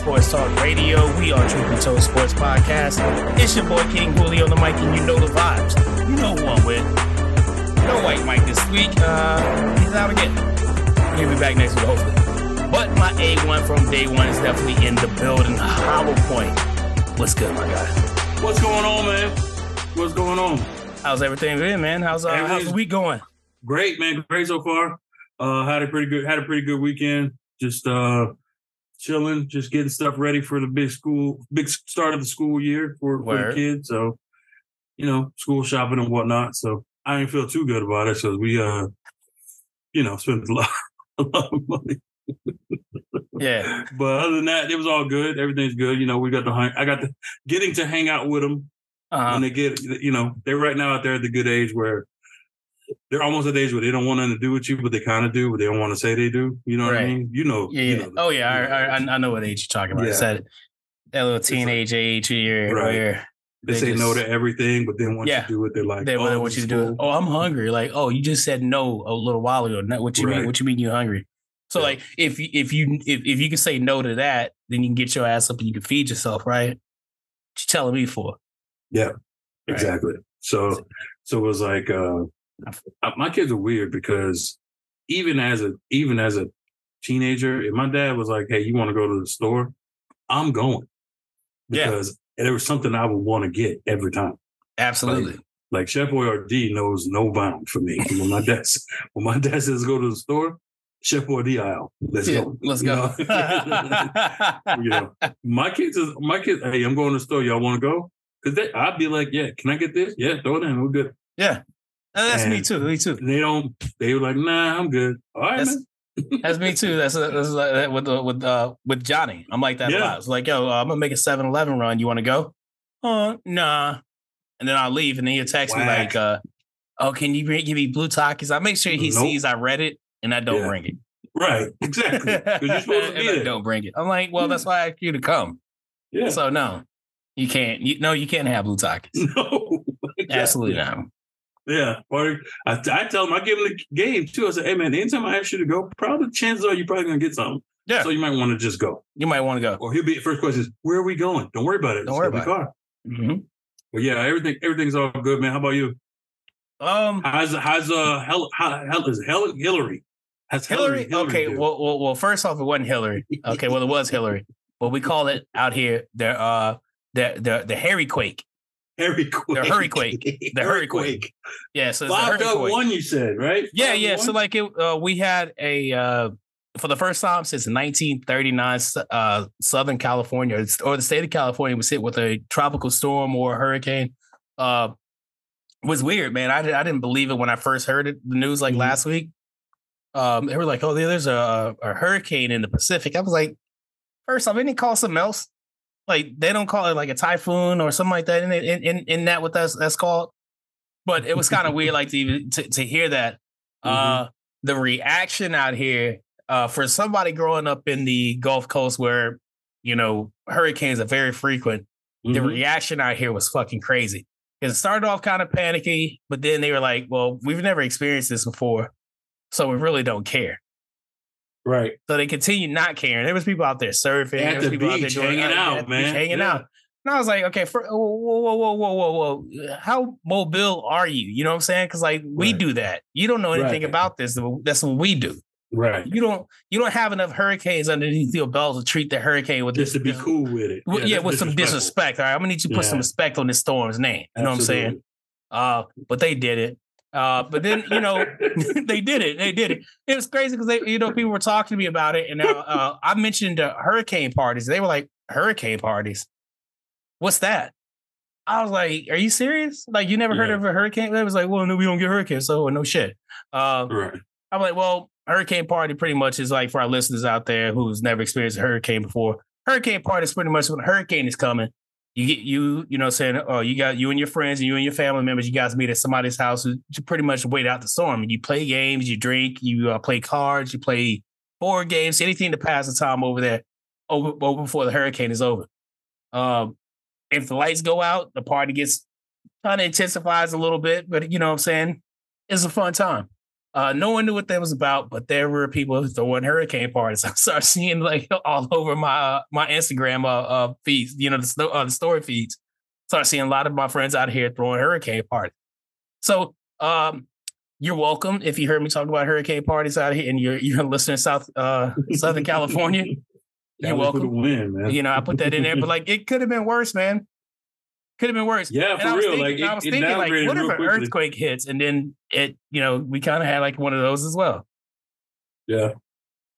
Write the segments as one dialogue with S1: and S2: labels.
S1: Sports Talk Radio. We are Truth Be Told Sports Podcast. It's your boy King Hulie on the mic, and you know the vibes. You know who I'm with. No white Mike this week. Uh, he's out again. He'll be back next week, hopefully. But my A1 from day one is definitely in the building. Hollow Point. What's good, my guy?
S2: What's going on, man? What's going on?
S1: How's everything been, man? How's uh, how's the week going?
S2: Great, man. Great so far. Uh, had a pretty good had a pretty good weekend. Just uh, chilling, just getting stuff ready for the big school, big start of the school year for, for the kids. So, you know, school shopping and whatnot. So I didn't feel too good about it. So we, uh, you know, spent a lot, a lot of money.
S1: yeah.
S2: But other than that, it was all good. Everything's good. You know, we got the I got the getting to hang out with them uh-huh. when they get. You know, they're right now out there at the good age where they're almost at the age where they don't want nothing to do with you, but they kind of do, but they don't want to say they do. You know right. what I mean? You know.
S1: Yeah.
S2: You
S1: know oh yeah, I, I, I know what age you're talking about. Yeah. It's that that little teenage like, age year right. where
S2: they, they say just, no to everything, but then once yeah, you do it, they're like,
S1: they oh, want you to do it. Oh, I'm hungry. Like, oh, you just said no a little while ago. What you right. mean? What you mean you hungry? So yeah. like, if if you if if you can say no to that, then you can get your ass up and you can feed yourself, right? What you telling me for?
S2: Yeah, exactly. So so it was like uh my kids are weird because even as a even as a teenager, if my dad was like, "Hey, you want to go to the store?" I'm going because yeah. there was something I would want to get every time.
S1: Absolutely.
S2: Like, like Chef Boyardee knows no bound for me. when my dad when my dad says go to the store, Chef Boyardee aisle. Let's yeah, go.
S1: Let's go.
S2: you know, my kids is my kids. Hey, I'm going to the store. Y'all want to go? Because I'd be like, yeah, can I get this? Yeah, throw it in. We're good.
S1: Yeah, Oh, that's and me too. Me too.
S2: They don't. They were like, "Nah, I'm good." All right,
S1: that's, that's me too. That's, that's like that with uh, with uh, with Johnny. I'm like that yeah. a lot. It's like, yo, uh, I'm gonna make a 7-Eleven run. You want to go? Oh, nah. And then I'll leave, and then he'll text me like, uh, "Oh, can you bring, give me blue Takis?" I make sure he nope. sees I read it, and I don't yeah. bring it.
S2: Right, exactly. You're supposed to be
S1: there. don't bring it. I'm like, well, that's why I asked you to come. Yeah. So no, you can't. You, no, you can't have blue Takis.
S2: No,
S1: absolutely not.
S2: Yeah, or I, I tell them I give them the game too. I said, "Hey man, anytime I ask you to go, probably chances are you're probably gonna get something. Yeah, so you might want to just go.
S1: You might want to go.
S2: Or he'll be first question is, "Where are we going? Don't worry about it.
S1: Don't worry about the car."
S2: It. Mm-hmm. Well, yeah, everything everything's all good, man. How about you?
S1: Um,
S2: how's how's uh hell how, how is Hillary?
S1: Has Hillary? Hillary, Hillary okay, well, well, well, first off, it wasn't Hillary. Okay, well, it was Hillary. Well, we call it out here the uh the the the
S2: HurriQuake. HurriQuake.
S1: The Hurricane. The Hurricane. Yeah, so
S2: five dot one. You said right?
S1: Yeah, Five yeah. So like it, uh, we had a uh, for the first time since 1939, uh, Southern California or the state of California was hit with a tropical storm or a hurricane. Uh, was weird, man. I, I didn't believe it when I first heard it, the news like mm-hmm. last week. Um, they were like, "Oh, there's a, a hurricane in the Pacific." I was like, first off, didn't call something else? Like they don't call it like a typhoon or something like that. In in in, that what that's that's called. But it was kind of weird, like to, to, to hear that. Mm-hmm. Uh, the reaction out here uh, for somebody growing up in the Gulf Coast, where you know hurricanes are very frequent. Mm-hmm. The reaction out here was fucking crazy. It started off kind of panicky, but then they were like, "Well, we've never experienced this before, so we really don't care."
S2: Right.
S1: So they continue not caring. There was people out there surfing. At there was
S2: the
S1: people
S2: beach, out there doing, hanging out, man.
S1: hanging yeah. out. And I was like, okay, for, whoa, whoa, whoa, whoa, whoa, whoa. How mobile are you? You know what I'm saying? Because like we right. do that. You don't know anything right. about this. That's what we do.
S2: Right.
S1: You don't you don't have enough hurricanes underneath your belt to treat the hurricane with
S2: just this, to be cool with it.
S1: Yeah, yeah with some disrespect. All right. I'm gonna need you to put yeah. some respect on this storm's name. You know what I'm saying? Uh, but they did it. Uh, but then you know they did it. They did it. It was crazy because they, you know, people were talking to me about it, and uh, uh, I mentioned uh, hurricane parties. They were like, "Hurricane parties? What's that?" I was like, "Are you serious? Like, you never yeah. heard of a hurricane?" They was like, "Well, no, we don't get hurricanes, so no shit." Uh, right. I'm like, "Well, hurricane party pretty much is like for our listeners out there who's never experienced a hurricane before. Hurricane party is pretty much when a hurricane is coming you get you you know saying? Oh you got you and your friends and you and your family members you guys meet at somebody's house to pretty much wait out the storm. You play games you drink you uh, play cards you play board games anything to pass the time over there over, over before the hurricane is over. Um if the lights go out the party gets kind of intensifies a little bit but you know what i'm saying? It's a fun time Uh, no one knew what that was about, but there were people throwing hurricane parties. I started seeing like all over my my Instagram uh, uh, feeds, you know, the, uh, the story feeds. Started seeing a lot of my friends out here throwing hurricane parties. So um, you're welcome if you heard me talk about hurricane parties out here and you're you're listening South uh, Southern California. you're welcome.
S2: Win.
S1: You know, I put that in there, but like it could have been worse, man. Could have been worse.
S2: Yeah,
S1: and
S2: for
S1: real.
S2: Thinking, like
S1: I was thinking, like, what if an quickly. earthquake hits and then it, you know, we kind of had like one of those as well.
S2: Yeah.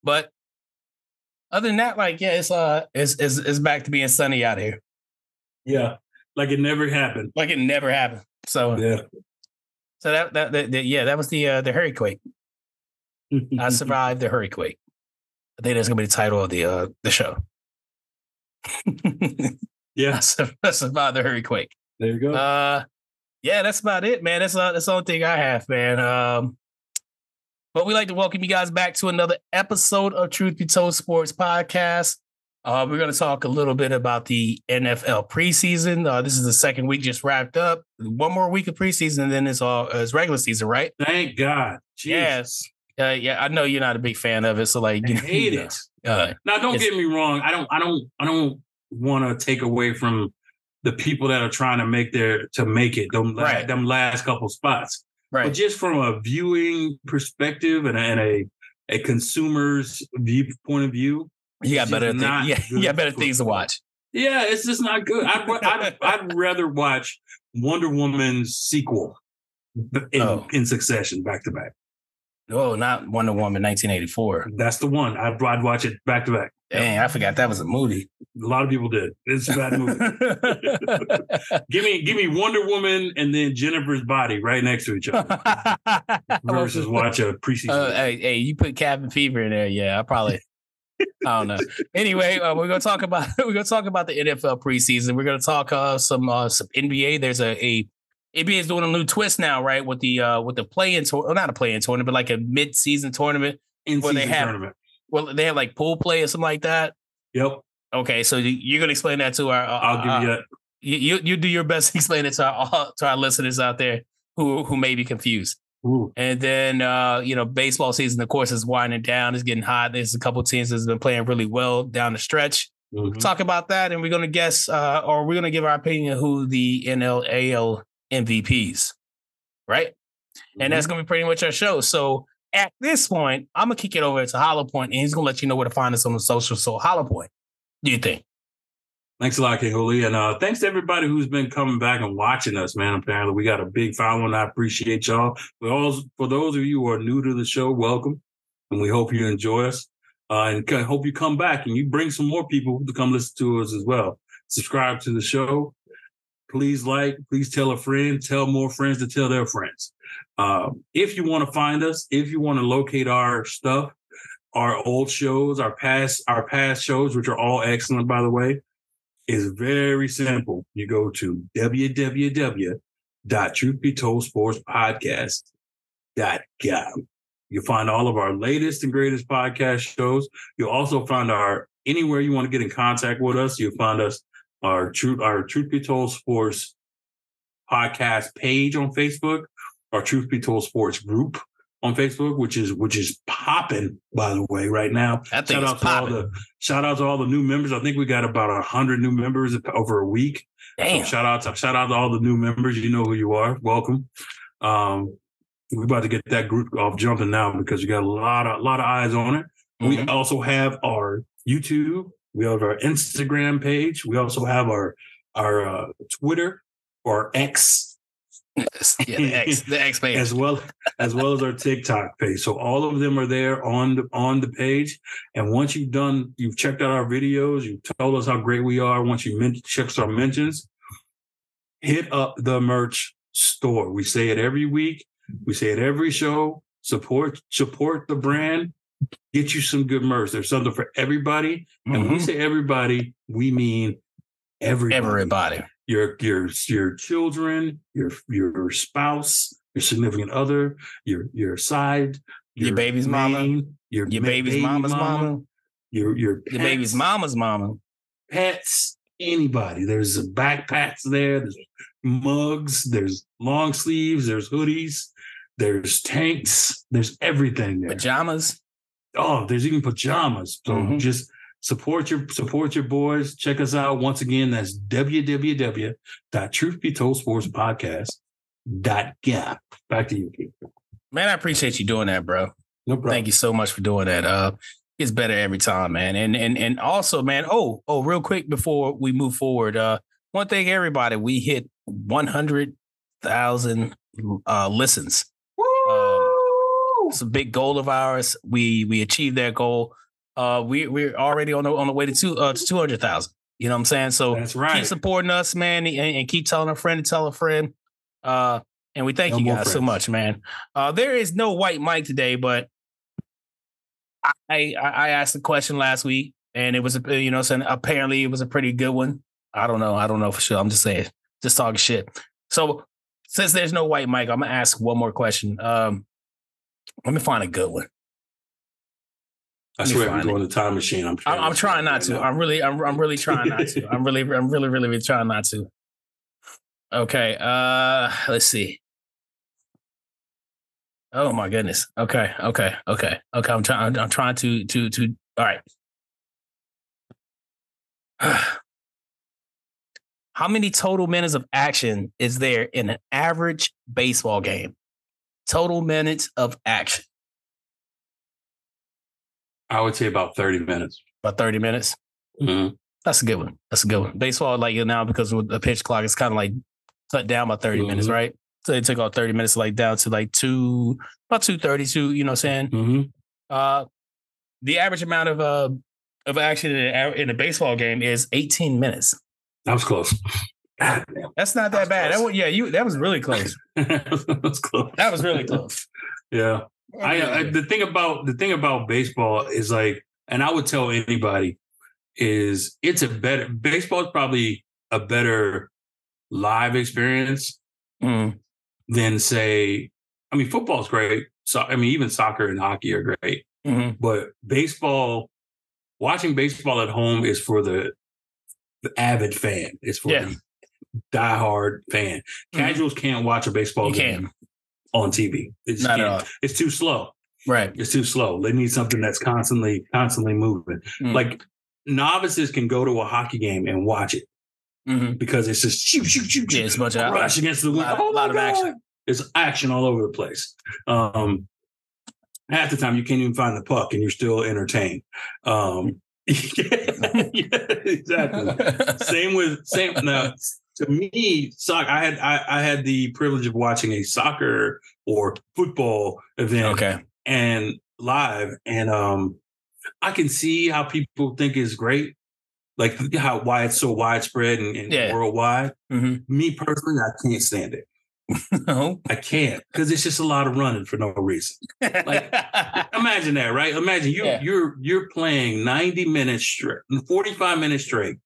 S1: But other than that, like, yeah, it's uh, it's it's, it's back to being sunny out here.
S2: Yeah, like it never happened.
S1: Like it never happened. So
S2: yeah.
S1: So that that, that, that yeah, that was the uh, the hurricane. I survived the hurricane. I think that's gonna be the title of the uh the show.
S2: yeah,
S1: I survived the hurricane.
S2: There you go.
S1: Uh, yeah, that's about it, man. That's uh, that's the only thing I have, man. Um, but we like to welcome you guys back to another episode of Truth Be Told Sports Podcast. Uh, we're going to talk a little bit about the NFL preseason. Uh, this is the second week just wrapped up. One more week of preseason, and then it's all uh, it's regular season, right?
S2: Thank God.
S1: Yes. Uh, yeah, I know you're not a big fan of it, so like
S2: you hate it. Uh, now, don't get me wrong. I don't. I don't. I don't want to take away from the people that are trying to make their to make it them, right. them last couple spots.
S1: Right.
S2: But just from a viewing perspective and, and a a consumer's view point of view,
S1: you got better things. Yeah, you got better things to watch.
S2: Yeah, it's just not good. I'd, I'd, I'd rather watch Wonder Woman's sequel in, oh. in succession, back to back.
S1: Oh, not Wonder Woman 1984.
S2: That's the one. I'd, I'd watch it back to back.
S1: Dang, I forgot that was a movie.
S2: A lot of people did. It's a bad movie. give me, give me Wonder Woman and then Jennifer's body right next to each other. versus watch a preseason.
S1: Uh, hey, hey, you put Cabin Fever in there, yeah, I probably. I don't know. Anyway, uh, we're gonna talk about we're gonna talk about the NFL preseason. We're gonna talk uh, some uh, some NBA. There's a, a NBA is doing a new twist now, right? With the uh, with the play in tour, not a play in tournament, but like a mid season tournament
S2: in where they have tournament.
S1: well they have like pool play or something like that.
S2: Yep.
S1: Okay, so you're gonna explain that to our. Uh,
S2: I'll give you uh, that.
S1: You, you do your best to explain it to our to our listeners out there who who may be confused.
S2: Ooh.
S1: And then uh, you know, baseball season, of course, is winding down. It's getting hot. There's a couple teams that's been playing really well down the stretch. Mm-hmm. Talk about that, and we're gonna guess, uh, or we're gonna give our opinion of who the NLAL MVPs, right? Mm-hmm. And that's gonna be pretty much our show. So at this point, I'm gonna kick it over to Hollow Point, and he's gonna let you know where to find us on the social. So Hollow Point, do you think?
S2: Thanks a lot, King Hulie. And uh, thanks to everybody who's been coming back and watching us, man. Apparently, we got a big following. I appreciate y'all. For, all, for those of you who are new to the show, welcome. And we hope you enjoy us. Uh, and hope you come back and you bring some more people to come listen to us as well. Subscribe to the show. Please like, please tell a friend, tell more friends to tell their friends. Uh, if you want to find us, if you want to locate our stuff, our old shows, our past, our past shows, which are all excellent, by the way, is very simple. You go to www.truthbetoldsportspodcast.com. You'll find all of our latest and greatest podcast shows. You'll also find our anywhere you want to get in contact with us. You'll find us our truth our Truth Be Told Sports podcast page on Facebook, our Truth Be Told Sports group on Facebook, which is which is popping by the way right now.
S1: That thing shout out to popping.
S2: all the shout out to all the new members. I think we got about a hundred new members over a week.
S1: Damn.
S2: So shout out to shout out to all the new members. You know who you are. Welcome. Um, we're about to get that group off jumping now because we got a lot of a lot of eyes on it. Mm-hmm. We also have our YouTube. We have our Instagram page. We also have our our uh, Twitter or X
S1: yeah, the X, the X page,
S2: as well as well as our TikTok page. So all of them are there on the on the page. And once you've done, you've checked out our videos, you've told us how great we are. Once you men- check our mentions, hit up the merch store. We say it every week. We say it every show. Support support the brand. Get you some good merch. There's something for everybody. And mm-hmm. when we mm-hmm. say everybody, we mean everybody.
S1: Everybody
S2: your your your children, your your spouse, your significant other, your your side,
S1: your, your baby's main, mama,
S2: your,
S1: your baby's baby mama's mama, mama,
S2: your your pets,
S1: your baby's mama's mama,
S2: pets, anybody. There's backpacks there, there's mugs, there's long sleeves, there's hoodies, there's tanks, there's everything there.
S1: Pajamas.
S2: Oh, there's even pajamas. So mm-hmm. just support your support your boys. Check us out once again. That's www.truthbetoldsportspodcast.com. Back to you, Keith.
S1: Man, I appreciate you doing that, bro. No problem. Thank you so much for doing that. Uh, it's better every time, man. And and and also, man. Oh, oh, real quick before we move forward, uh, one thing, everybody, we hit one hundred thousand uh listens. It's a big goal of ours. We we achieved that goal. Uh, we we're already on the on the way to two uh to two hundred thousand. You know what I'm saying? So
S2: that's right.
S1: Keep supporting us, man, and, and keep telling a friend to tell a friend. Uh, and we thank no you guys friends. so much, man. Uh, there is no white Mike today, but I, I asked a question last week, and it was a you know saying apparently it was a pretty good one. I don't know. I don't know for sure. I'm just saying, just talking shit. So since there's no white Mike, I'm gonna ask one more question. Um, let me find a good one.
S2: I swear, I'm going the time machine. I'm
S1: trying. I'm, I'm trying not to. I'm really, I'm, I'm really trying not to. I'm really, I'm really, really, really trying not to. Okay. Uh, let's see. Oh my goodness. Okay. Okay. Okay. Okay. I'm trying. I'm trying to to to. All right. How many total minutes of action is there in an average baseball game? Total minutes of action.
S2: I would say about 30 minutes.
S1: About 30 minutes? Mm-hmm. That's a good one. That's a good one. Baseball, like now, because with the pitch clock, it's kind of like cut down by 30 mm-hmm. minutes, right? So they took all 30 minutes like down to like two, about 232, you know what I'm saying? Mm-hmm. Uh, the average amount of uh, of action in a, in a baseball game is 18 minutes.
S2: That was close.
S1: That's not that, that bad. That was, yeah, you that was really close. that was close. That was really close.
S2: Yeah. I, I, the thing about the thing about baseball is like, and I would tell anybody is it's a better baseball is probably a better live experience mm than say, I mean, football's great. So I mean, even soccer and hockey are great. Mm-hmm. But baseball, watching baseball at home is for the, the avid fan. It's for yeah. the diehard fan. Mm-hmm. Casuals can't watch a baseball you game can. on TV. It's Not at all. It's too slow.
S1: Right.
S2: It's too slow. They need something that's constantly, constantly moving. Mm-hmm. Like novices can go to a hockey game and watch it mm-hmm. because it's just shoot, shoot, shoot,
S1: yeah, it's much rush
S2: against the wind. A lot, oh lot of action. It's action all over the place. Um, half the time you can't even find the puck and you're still entertained. Um, yeah, exactly. same with same. Now, to me, soccer. I had I, I, had the privilege of watching a soccer or football event.
S1: Okay.
S2: And live, and um, I can see how people think it's great, like how why it's so widespread and, and yeah. worldwide. Mm-hmm. Me personally, I can't stand it. no, I can't because it's just a lot of running for no reason. Like, imagine that, right? Imagine you yeah. you're you're playing ninety minutes straight, forty five minutes straight,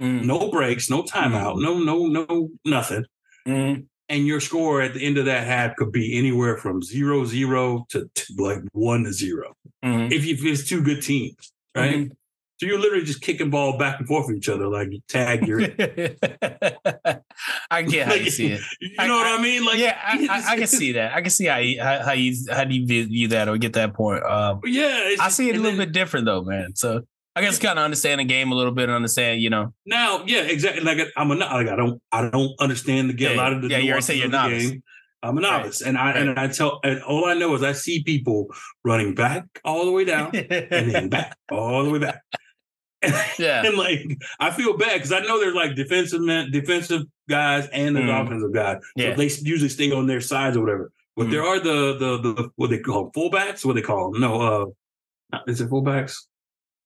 S2: mm. no breaks, no timeout, mm. no no no nothing, mm. and your score at the end of that half could be anywhere from zero zero to, to like one to 0 mm-hmm. if, if it's two good teams, right? Mm-hmm. So you're literally just kicking ball back and forth with each other, like you tag your.
S1: I get how you see it.
S2: You know I, what I mean? Like,
S1: yeah, I, I, I, can see that. I can see how you how, how you how do you view that or get that point. Um,
S2: yeah,
S1: I see it a little then, bit different though, man. So I guess kind of understand the game a little bit and understand, you know.
S2: Now, yeah, exactly. Like I'm a like I don't I don't understand the game. Yeah, a lot of the
S1: yeah, you're saying you're novice. Game.
S2: I'm a novice, right. and I right. and I tell, and all I know is I see people running back all the way down and then back all the way back.
S1: yeah.
S2: and like I feel bad because I know there's like defensive men, defensive guys and the mm. offensive guys. Yeah. So they usually stay on their sides or whatever. But mm. there are the the the what they call fullbacks. What they call them? No, uh, is it fullbacks?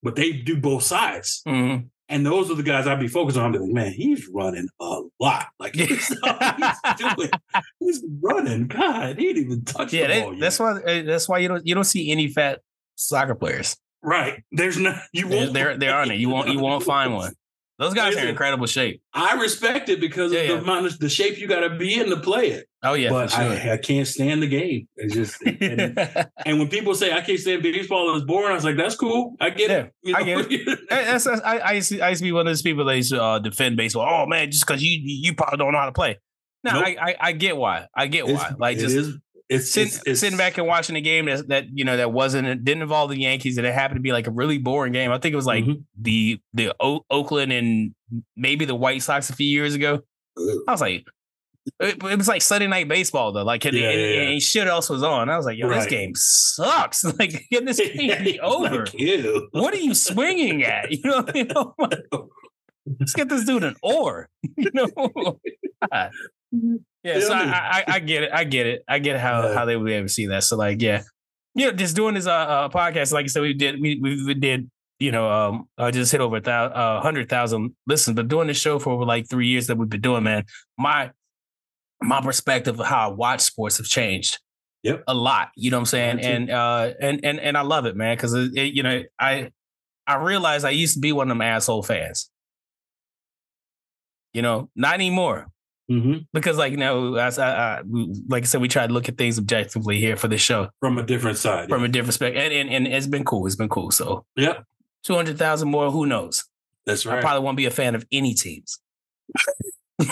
S2: But they do both sides. Mm. And those are the guys I'd be focused on. I'd be like, man, he's running a lot. Like he's, he's doing, he's running. God, he didn't even touch yeah, the ball.
S1: They, that's why. Eh, that's why you don't you don't see any fat soccer players.
S2: Right. There's no you won't
S1: there there aren't you won't you won't find one. Those guys are in incredible shape.
S2: I respect it because yeah, of the yeah. amount of the shape you got to be in to play it.
S1: Oh yeah,
S2: but sure. I, I can't stand the game. It's just and, and, when people say I can't stand baseball, it's boring. I was like, that's cool. I get yeah, it. You know? I get
S1: it. that's, that's, I, I, used to, I used to be one of those people that used to uh, defend baseball. Oh man, just because you you probably don't know how to play. No, nope. I, I, I get why. I get why. It's, like just
S2: it's,
S1: sitting,
S2: it's, it's,
S1: sitting back and watching a game that that you know that wasn't it didn't involve the Yankees and it happened to be like a really boring game. I think it was like
S2: Mhm.
S1: the the o- Oakland and maybe the White Sox a few years ago. I was like, it, it was like Sunday night baseball though. Like and,
S2: Yeah,
S1: and,
S2: yeah, yeah.
S1: and shit else was on. I was like, yo, this game sucks. Like, get this game be over.
S2: Like,
S1: what are you swinging at? You know, what I mean? Oh let's get this dude an oar. You know, God. Yeah. So I, I, I get it. I get it. I get how
S2: Yeah.
S1: how they would be able to see that. So like, yeah, you know, just doing this uh, uh podcast. Like I said, we did we we, we did. You know, um, I just hit over a thousand, uh, hundred thousand listens, but doing this show for over like three years that we've been doing, man, my my perspective of how I watch sports have changed.
S2: Yep.
S1: a lot. You know what I'm saying? And uh, and and and I love it, man, because it, it- you know I I realized I used to be one of them asshole fans. You know, not anymore
S2: Mhm.
S1: because like you know, as I, I, like I said, we try to look at things objectively here for this show
S2: From a different side.
S1: from a different perspective, and, and and it's been cool. It's been cool. So
S2: yeah,
S1: two hundred thousand more, who knows?
S2: That's right.
S1: I probably won't be a fan of any teams.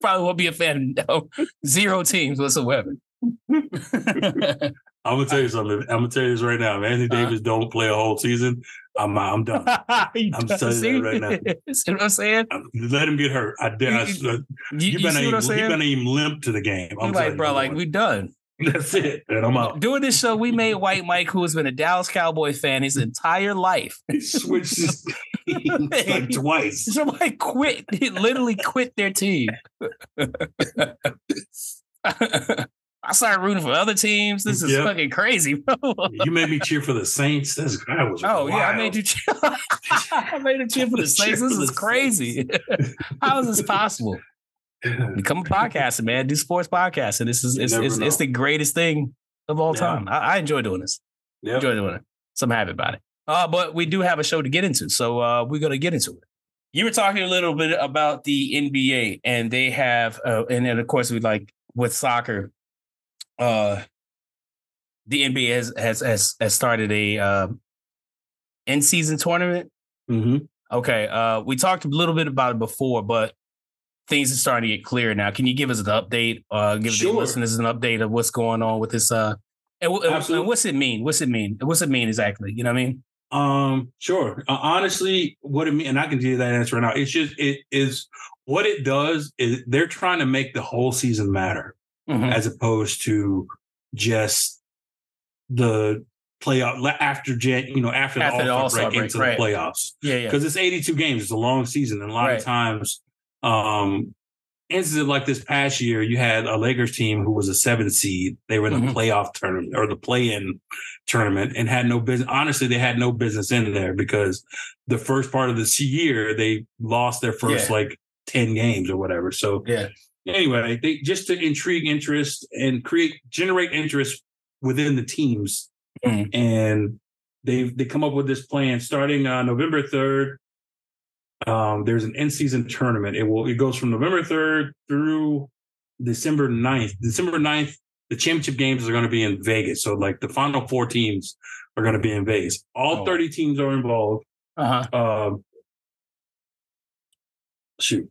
S1: probably won't be a fan of zero teams whatsoever.
S2: I'm gonna tell you something. I'm gonna tell you this right now. If Anthony
S1: Uh-huh.
S2: Davis don't play a whole season, I'm uh, I'm done.
S1: I'm
S2: you that right now.
S1: See what I'm saying?
S2: I'm- let him get hurt. I dare.
S1: You-
S2: swear- uh,
S1: You,
S2: you,
S1: you
S2: better
S1: see
S2: even,
S1: what I'm
S2: he
S1: saying?
S2: better even limp to the game.
S1: I'm like, bro, like we done.
S2: that's it, and I'm out.
S1: Doing this show, we made White Mike, who has been a Dallas Cowboy fan his entire life.
S2: He switched his teams like twice.
S1: Somebody quit. He literally quit their team. I started rooting for other teams. This is
S2: Yep.
S1: fucking crazy, bro.
S2: You made me cheer for the Saints. That's that was
S1: Oh yeah, I made you cheer. I made him cheer for the Saints. This is crazy. How is this possible? Become a podcaster, man. Do sports podcasting. This is it's it's, it's the greatest thing of all
S2: Yeah.
S1: time. I, I enjoy doing this.
S2: Yep.
S1: Enjoy doing it. So I'm happy about it. Uh, but we do have a show to get into, so uh, we're gonna get into it. You were talking a little bit about the NBA, and they have, uh, and then of course we like with soccer. Uh, the NBA has has has, has started a uh, in season tournament.
S2: hmm
S1: Okay, uh, we talked a little bit about it before, but things are starting to get clear now. Can you give us an update? Uh, give the
S2: Sure.
S1: listeners an update of what's going on with this? Uh, and, wh- and
S2: Absolutely.
S1: what's it mean? What's it mean? What's it mean exactly? You know what I mean?
S2: Um, sure. Uh, honestly, what it mean, and I can give you that answer right now. It's just it is what it does is they're trying to make the whole season matter
S1: Mhm.
S2: as opposed to just the playoff after Jan, you know, after,
S1: After the
S2: the All
S1: All-Star
S2: break
S1: break,
S2: into
S1: right.
S2: the playoffs
S1: Yeah, yeah.
S2: because it's 82 games. It's a long season, and a lot
S1: Right.
S2: of times, um, instances like this past year, you had a Lakers team who was a seven seed. They were in the
S1: Mhm.
S2: playoff tournament or the play-in tournament, and had no business. Honestly, they had no business in there because the first part of this year they lost their first
S1: Yeah.
S2: like 10 games or whatever. So
S1: Yeah.
S2: Anyway, they just to intrigue interest and create generate interest within the teams,
S1: Mhm.
S2: and they they come up with this plan starting uh, November third. Um, there's an in season tournament. It will it goes from November third through December 9th. December 9th, the championship games are going to be in Vegas. So like the final four teams are going to be in Vegas. All
S1: Oh.
S2: 30 teams are involved.
S1: Uh huh.
S2: Um, shoot.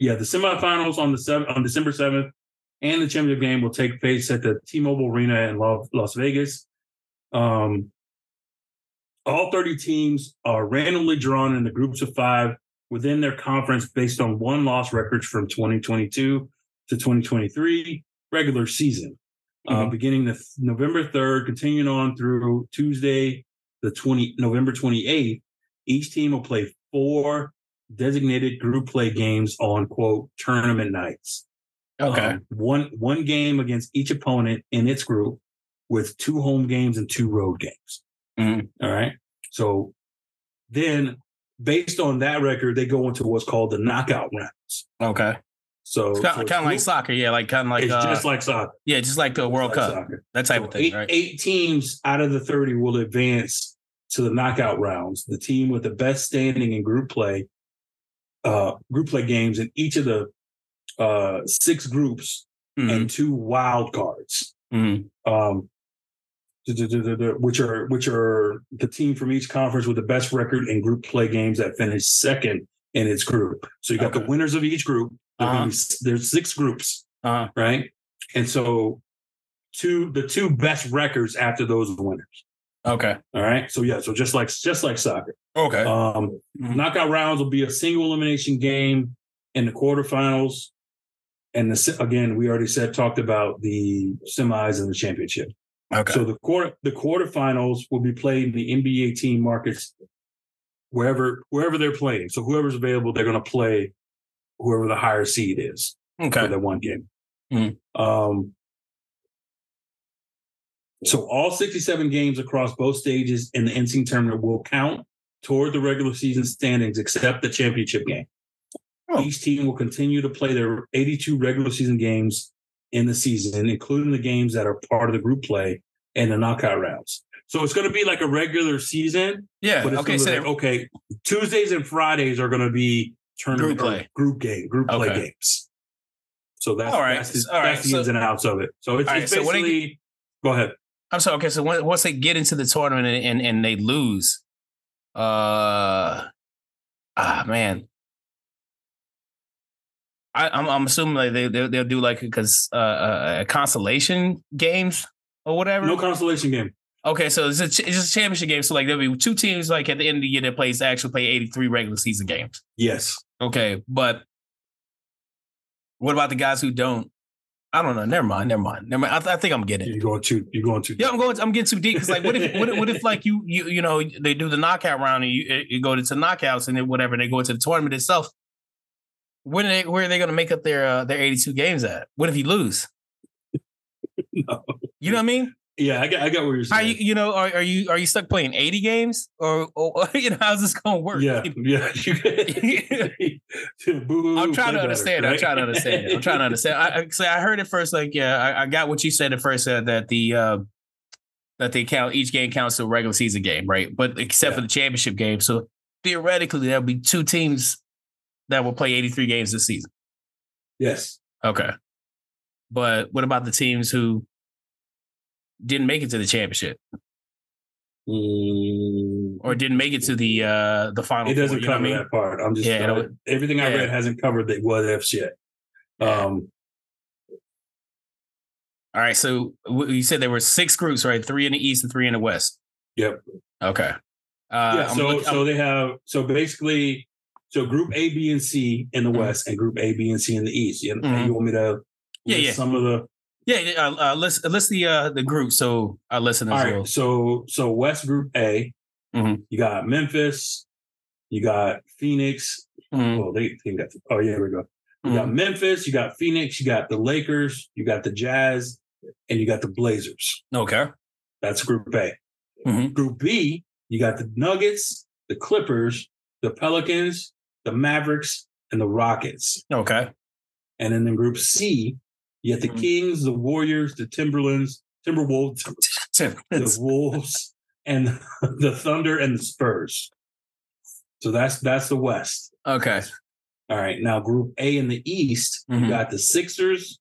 S2: Yeah, the semifinals on the seven on December seventh, and the championship game will take place at the T-Mobile Arena in Las, Vegas. Um, all thirty teams are randomly drawn into groups of five within their conference based on one loss records from 2022 to 2023 regular season, uh,
S1: Mhm.
S2: beginning the November 3rd, continuing on through Tuesday, the 20 November 28th. Each team will play four designated group play games on quote tournament nights.
S1: Okay.
S2: Um, one one game against each opponent in its group, with two home games and two road games.
S1: Mhm.
S2: All right. So then, based on that record, they go into what's called the knockout rounds.
S1: Okay.
S2: So
S1: It's
S2: so
S1: kind, of like
S2: group-
S1: soccer. Yeah, like kind of like
S2: it's
S1: uh,
S2: just like soccer.
S1: yeah, just like the World
S2: like
S1: Cup,
S2: soccer.
S1: that type
S2: So
S1: of thing,
S2: eight,
S1: right?
S2: eight teams out of the 30 will advance to the knockout rounds. The team with the best standing in group play, uh, group play games in each of the uh, six groups
S1: Mhm.
S2: and two wild cards.
S1: Mhm.
S2: Um, which are which are the team from each conference with the best record in group play games that finished second in its group. So you got
S1: Okay.
S2: the winners of each group. There are gonna
S1: Uh-huh.
S2: be There's six groups,
S1: Uh-huh.
S2: right? and so two the two best records after those winners.
S1: Okay.
S2: All right. So yeah. So just like just like soccer.
S1: Okay.
S2: Um,
S1: Mhm.
S2: knockout rounds will be a single elimination game in the quarterfinals, and the again we already said talked about the semis and the championship.
S1: Okay.
S2: So the quarter the quarterfinals will be played in the NBA team markets wherever wherever they're playing. So whoever's available, they're going to play whoever the higher seed is
S1: okay.
S2: for that one game.
S1: Mhm.
S2: Um, so all 67 games across both stages in the NCAA tournament will count toward the regular season standings, except the championship game.
S1: Oh.
S2: Each team will continue to play their 82 regular season games in the season, including the games that are part of the group play and the knockout rounds. So it's going to be like a regular season,
S1: Yeah.
S2: but it's
S1: Okay. So
S2: like, okay, Tuesdays and Fridays are going to be tournament
S1: Group play.
S2: group game, group play
S1: Okay.
S2: games. So that's
S1: All right,
S2: that's, the,
S1: all right,
S2: that's the
S1: so-
S2: ins and outs of it. So it's,
S1: right,
S2: it's
S1: so when they
S2: basically. go ahead.
S1: I'm sorry. Okay. So when, once they get into the tournament and, and, and they lose, uh, ah, man. I, I'm I'm assuming like they they'll, they'll do like because uh, uh, a consolation games or whatever.
S2: No consolation game.
S1: Okay, so it's a, ch- it's just a championship game. So like there'll be two teams like at the end of the year that plays actually play 83 regular season games.
S2: Yes.
S1: Okay, but what about the guys who don't? I don't know. Never mind. Never mind. Never mind. I, th- I think I'm getting.
S2: You're going too. You're going too. Deep.
S1: Yeah, I'm going. I'm getting too deep because like, what if, what if, what if like you, you, you know, they do the knockout round and you, you go to knockouts and then whatever, and they go into the tournament itself. When are they, where are they going to make up their uh, their 82 games at? What if you lose?
S2: No.
S1: You know what I mean?
S2: Yeah, I got. I got what you're
S1: Are
S2: saying.
S1: you, you know, are, are you are you stuck playing 80 games or, or you know how's this going to work?
S2: yeah, yeah. Boo-hoo,
S1: I'm trying
S2: play
S1: to
S2: better,
S1: understand. I'm trying to understand. it. I'm trying to understand. I, so I heard it first. Like, yeah, I, I got what you said at first. Uh, that the uh, that they count each game counts to a regular season game, right? But except for the championship game, so theoretically there'll be two teams that will play 83 games this season.
S2: yes.
S1: Okay, but what about the teams who didn't make it to the championship
S2: Mm,
S1: or didn't make it to the uh the final?
S2: it doesn't
S1: you know what
S2: cover
S1: I mean?
S2: that part. I'm just.
S1: Yeah,
S2: everything I
S1: yeah.
S2: read hasn't covered the what ifs yet. Um.
S1: All right, so you said there were six groups, right? Three in the east and three in the west.
S2: Yep.
S1: Okay. Uh,
S2: yeah. So so they have so basically so group A, B, and C in the
S1: Mhm.
S2: west, and group A, B, and C in the east. You,
S1: Mhm.
S2: you want me to?
S1: Yeah, yeah.
S2: Some of the
S1: Yeah, uh, uh, list list the uh, the group so our listeners
S2: All
S1: will.
S2: right. So so West Group A,
S1: Mhm.
S2: you got Memphis, you got Phoenix.
S1: Mhm,
S2: Oh, they, they got. Oh yeah, here we go. You got
S1: mhm.
S2: Memphis, you got Phoenix, you got the Lakers, you got the Jazz, and you got the Blazers.
S1: Okay.
S2: That's Group A.
S1: Mhm.
S2: Group B, you got the Nuggets, the Clippers, the Pelicans, the Mavericks, and the Rockets.
S1: Okay.
S2: And then in Group C, you got the
S1: Mhm.
S2: Kings, the Warriors, the Timberlands, Timberwolves, the Wolves, and the Thunder and the Spurs. So that's that's the West.
S1: okay.
S2: All right. Now Group A in the East,
S1: Mhm.
S2: you got the Sixers,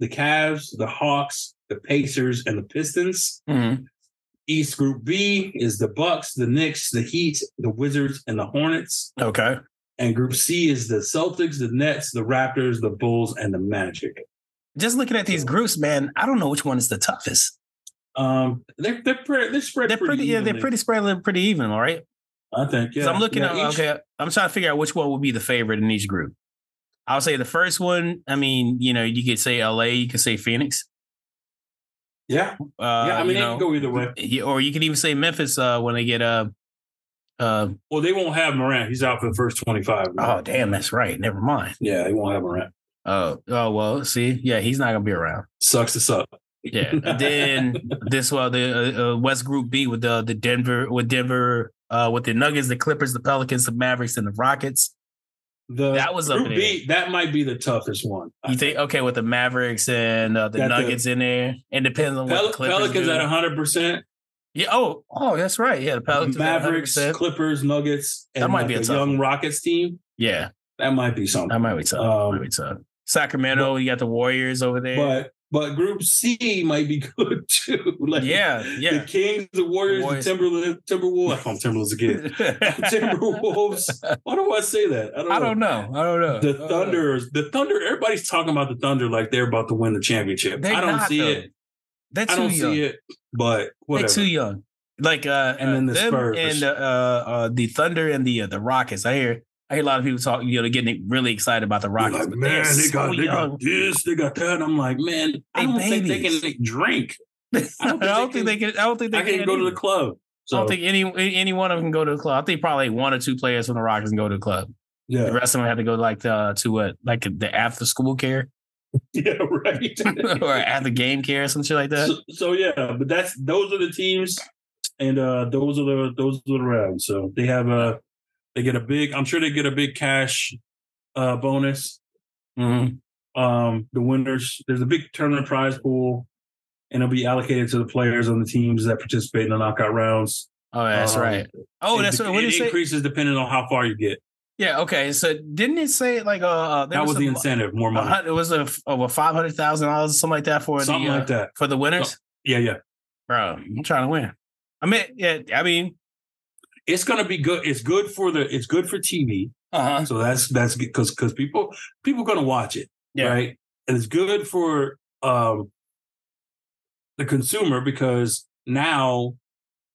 S2: the Cavs, the Hawks, the Pacers, and the Pistons.
S1: Mhm.
S2: East Group B is the Bucks, the Knicks, the Heat, the Wizards, and the Hornets.
S1: Okay.
S2: And Group C is the Celtics, the Nets, the Raptors, the Bulls, and the Magic.
S1: Just looking at these groups, man, I don't know which one is the toughest.
S2: Um, they're they're pretty, they're spread
S1: They're pretty, yeah, they're pretty spread, pretty even, all right.
S2: I think. Yeah.
S1: I'm looking
S2: Yeah,
S1: at
S2: each-
S1: okay, I'm trying to figure out which one would be the favorite in each group. I'll say the first one. I mean, you know, you could say LA, you could say Phoenix.
S2: Yeah,
S1: Uh,
S2: yeah. I mean,
S1: you
S2: they
S1: know,
S2: can go either way.
S1: or you could even say Memphis uh, when they get uh, uh,
S2: Well, they won't have Morant. He's out for the first twenty-five.
S1: oh damn, that's right. Never mind.
S2: yeah, they won't have Morant.
S1: Oh, oh well. See, yeah, he's not gonna be around.
S2: Sucks to suck.
S1: Yeah. And then this well, the uh, uh, West Group B with the the Denver with Denver uh, with the Nuggets, the Clippers, the Pelicans, the Mavericks, and the Rockets.
S2: The
S1: That was up
S2: Group. B. That might be the toughest one.
S1: You think okay with the Mavericks and uh, the
S2: the-
S1: Nuggets in there? It depends on what
S2: Pel-
S1: the Clippers
S2: Pelicans
S1: do.
S2: at hundred percent.
S1: yeah. Oh, oh, that's right. Yeah, the Pelicans.
S2: Mavericks,
S1: 100%.
S2: Clippers, Nuggets, and
S1: That might
S2: like
S1: be a
S2: young
S1: one.
S2: Rockets team.
S1: Yeah,
S2: That might be something.
S1: that might be tough.
S2: Um,
S1: might be tough. Sacramento, you got the Warriors over there.
S2: But but Group C might be good too.
S1: Like yeah, yeah.
S2: The Kings, the Warriors, the, Warriors. the Timberwolves, Timberwolves. I call them Timberwolves again. Timberwolves. Why do I say that?
S1: I don't, I don't know. know. I don't know.
S2: The Thunder. The Thunder. Everybody's talking about the Thunder like they're about to win the championship. They're I don't not, see though. it. They're too I don't young. see it. But whatever.
S1: They're too young. Like uh, and then the Spurs and uh, uh, the Thunder and the uh, the Rockets. I hear I hear a lot of people talk, you know, getting really excited about the Rockets.
S2: Like, man, they so got, they got this, they got that. I'm like, man, I don't think they can drink.
S1: I don't, I don't think, they, can, I don't think they
S2: I can, can go to the club.
S1: So. I don't think any any one of them can go to the club. I think probably one or two players from the Rockets can go to the club. Yeah. The rest of them have to go like the, to what like the after school care.
S2: Yeah, right.
S1: or at the game care or some shit like that.
S2: So, so, yeah, but that's those are the teams, and uh those are the those are the rounds. So they have a they get a big. I'm sure they get a big cash uh bonus. Mm-hmm. Um, the winners. There's a big tournament prize pool, and it'll be allocated to the players on the teams that participate in the knockout rounds.
S1: Oh, that's um, right. Oh, that's what, what
S2: it, it increases depending on how far you get.
S1: Yeah. Okay. So didn't it say like uh, uh
S2: that was, the incentive, more money.
S1: Uh, it was a over five hundred thousand dollars, something like that for
S2: something
S1: the,
S2: like uh, that
S1: for the winners.
S2: yeah, yeah.
S1: Bro, I'm trying to win. I mean, yeah. I mean,
S2: it's gonna be good. It's good for the. It's good for TV. Uh-huh. So that's that's because because people people gonna watch it, yeah. right? And it's good for um the consumer because now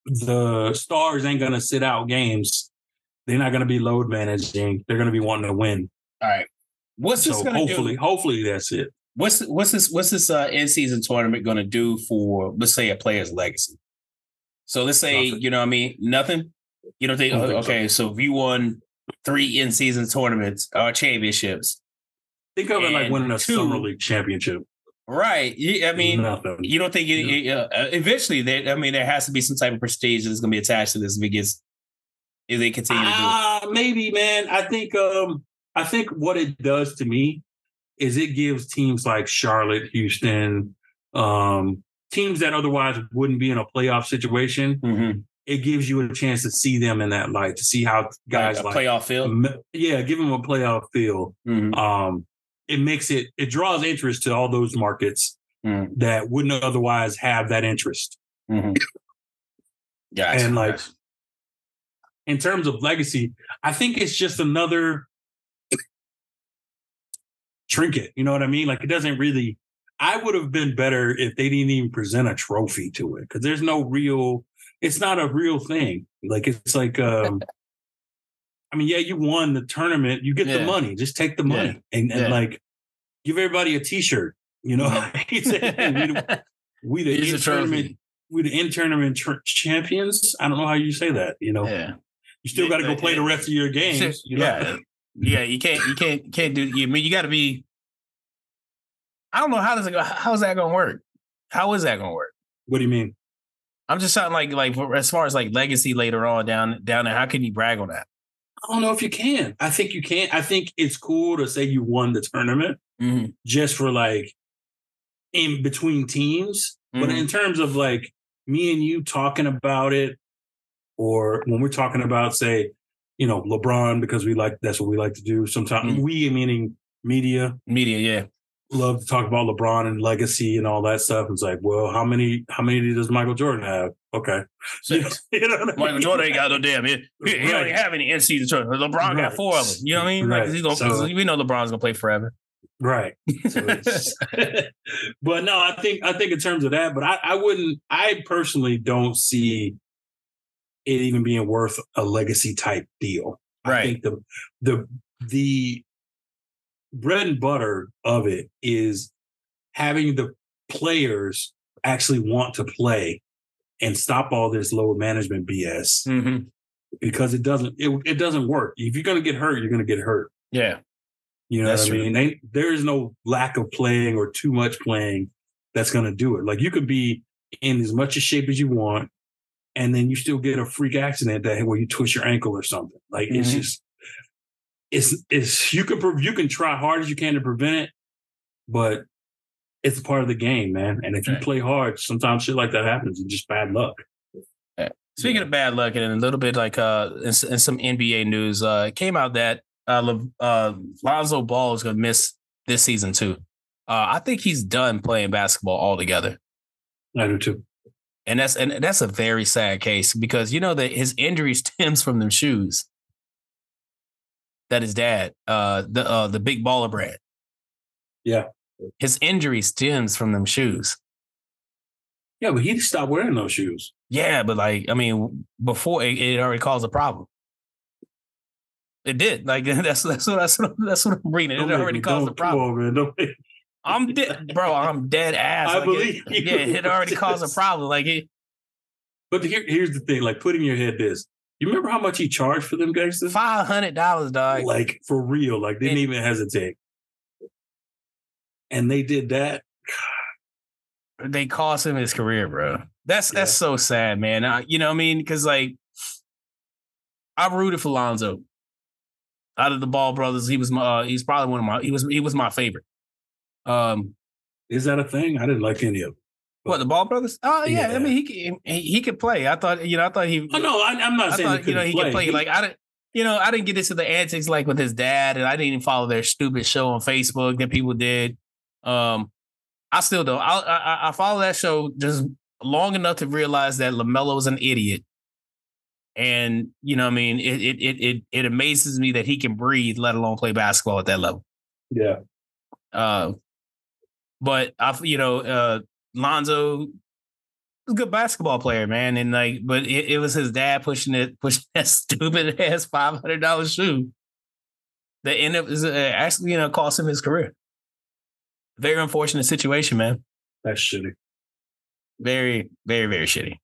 S2: the stars ain't gonna sit out games they're not going to be load managing. They're going to be wanting to win.
S1: All right. What's so this going to
S2: hopefully, do? Hopefully, that's it.
S1: What's what's this what's this uh, in season tournament going to do for let's say a player's legacy? So let's say Nothing. you know what I mean nothing. You don't think, okay? So. so if you won three in season tournaments or uh, championships,
S2: think of it like winning a two, summer league championship.
S1: Right. I mean, Nothing. you don't think it, uh, eventually there, I mean, there has to be some type of prestige that's going to be attached to this because if they continue to do it?
S2: Uh, maybe, man. I think um I think what it does to me is it gives teams like Charlotte, Houston, um, teams that otherwise wouldn't be in a playoff situation. Mm-hmm. It gives you a chance to see them in that light, to see how guys like,
S1: like playoff feel.
S2: Yeah, give them a playoff feel. Mm-hmm. Um, it makes it it draws interest to all those markets mm-hmm. that wouldn't otherwise have that interest.
S1: Mm-hmm.
S2: Yeah, and like in terms of legacy, I think it's just another trinket. You know what I mean? Like it doesn't really. I would have been better if they didn't even present a trophy to it because there's no real. It's not a real thing. Like it's like. um I mean, yeah, you won the tournament. You get yeah. the money. Just take the money yeah. and, and yeah. like give everybody a T-shirt. You know, we the, we the in tournament. We the in tournament champions. I don't know how you say that. You know,
S1: yeah
S2: you still got to go play the rest of your games. You know?
S1: Yeah, yeah. You can't. You can't. Can't do. You I mean you got to be. I don't know how does it go. How is that going to work? How is that going to work?
S2: What do you mean?
S1: I'm just talking like like as far as like legacy later on down down there. How can you brag on that?
S2: I don't know if you can. I think you can. I think it's cool to say you won the tournament mm-hmm. just for like in between teams. Mm-hmm. But in terms of like me and you talking about it or when we're talking about, say, you know, LeBron, because we like that's what we like to do. Sometimes mm we, meaning media,
S1: media, yeah,
S2: love to talk about LeBron and legacy and all that stuff. It's like, well, how many how many does Michael Jordan have? Okay,
S1: know, you know Michael I mean? Jordan ain't got no damn. He, he right. don't have any NC tournament. LeBron right. got four of them. You know what I mean? Right. Like, gonna, so, we know LeBron's gonna play forever.
S2: Right. So but no, I think I think in terms of that, but I, I wouldn't. I personally don't see it even being worth a legacy type deal.
S1: Right. I
S2: think the the the bread and butter of it is having the players actually want to play and stop all this load management BS mm-hmm. because it doesn't it, it doesn't work. If you're gonna get hurt, you're gonna get hurt.
S1: Yeah.
S2: You know that's what I mean? They, there is no lack of playing or too much playing that's gonna do it. Like you could be in as much shape as you want and then you still get a freak accident that where you twist your ankle or something. Like mm-hmm. it's just it's it's you can you can try hard as you can to prevent it, but it's a part of the game, man. And if you play hard, sometimes shit like that happens. It's just bad luck.
S1: Speaking yeah. of bad luck, and a little bit like uh, in, in some NBA news, uh, it came out that uh, uh, Lonzo Ball is going to miss this season too. Uh, I think he's done playing basketball altogether.
S2: I do too.
S1: And that's and that's a very sad case because you know that his injury stems from them shoes that his dad, uh, the uh, the big baller brand.
S2: Yeah.
S1: His injury stems from them shoes.
S2: Yeah, but he stopped wearing those shoes.
S1: Yeah, but like, I mean, before it, it already caused a problem. It did. Like that's that's what that's what, that's what I'm reading. It already caused a problem. On. Don't I'm dead, bro. I'm dead ass.
S2: I
S1: like
S2: believe.
S1: It, yeah, it already caused a problem. Like it.
S2: But here, here's the thing. Like, put in your head this. You remember how much he charged for them gangsters?
S1: Five hundred dollars, dog.
S2: Like for real. Like didn't and, even hesitate. And they did that.
S1: They cost him his career, bro. That's yeah. that's so sad, man. I, you know what I mean? Because like, I rooted for Lonzo. Out of the Ball brothers, he was my. Uh, he's probably one of my. He was he was my favorite. Um,
S2: is that a thing? I didn't like any of them.
S1: What the Ball brothers? Oh yeah, yeah. I mean he, he he could play. I thought you know I thought he.
S2: Oh no, I, am not I saying
S1: thought, you know he play. could play. He, like I didn't. You know, I didn't get into the antics like with his dad, and I didn't even follow their stupid show on Facebook that people did. Um, I still don't. I, I I follow that show just long enough to realize that LaMelo is an idiot, and you know, I mean, it it it it it amazes me that he can breathe, let alone play basketball at that level.
S2: Yeah.
S1: Uh, but I, you know, uh, Lonzo a good basketball player, man, and like, but it, it was his dad pushing it, pushing that stupid ass five hundred dollars shoe that ended up uh, actually, you know, cost him his career. Very unfortunate situation, man.
S2: That's shitty.
S1: Very, very, very shitty.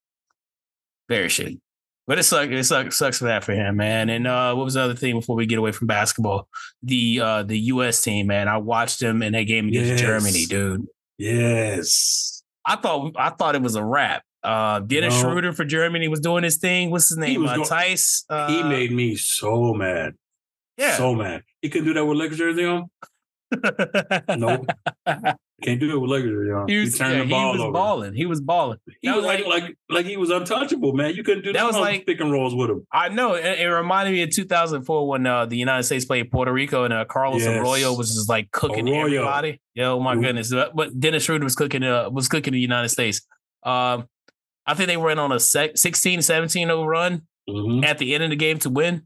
S1: Very shitty. But it sucks. It sucks, sucks for that for him, man. And uh, what was the other thing before we get away from basketball? The uh, the U.S. team, man. I watched them in that game against yes. Germany, dude.
S2: Yes.
S1: I thought I thought it was a wrap. Uh, Dennis no. Schroeder for Germany was doing his thing. What's his name? Uh, Theis. Uh,
S2: he made me so mad.
S1: Yeah,
S2: so mad. He couldn't do that with Lakers jersey on. Nope. Can't do it with. You know?
S1: He was, yeah, the ball he was over. balling. He was balling.
S2: He was, was like, like like he was untouchable, man. You couldn't do that. Was like pick and rolls with him.
S1: I know. It, it reminded me of 2004 when uh, the United States played Puerto Rico and uh, Carlos yes. Arroyo was just like cooking Arroyo. everybody. Yo, my Ooh. goodness! But Dennis Schroeder was cooking. Uh, was cooking the United States. Um, I think they went on a 16, 17 0 run mm-hmm. at the end of the game to win,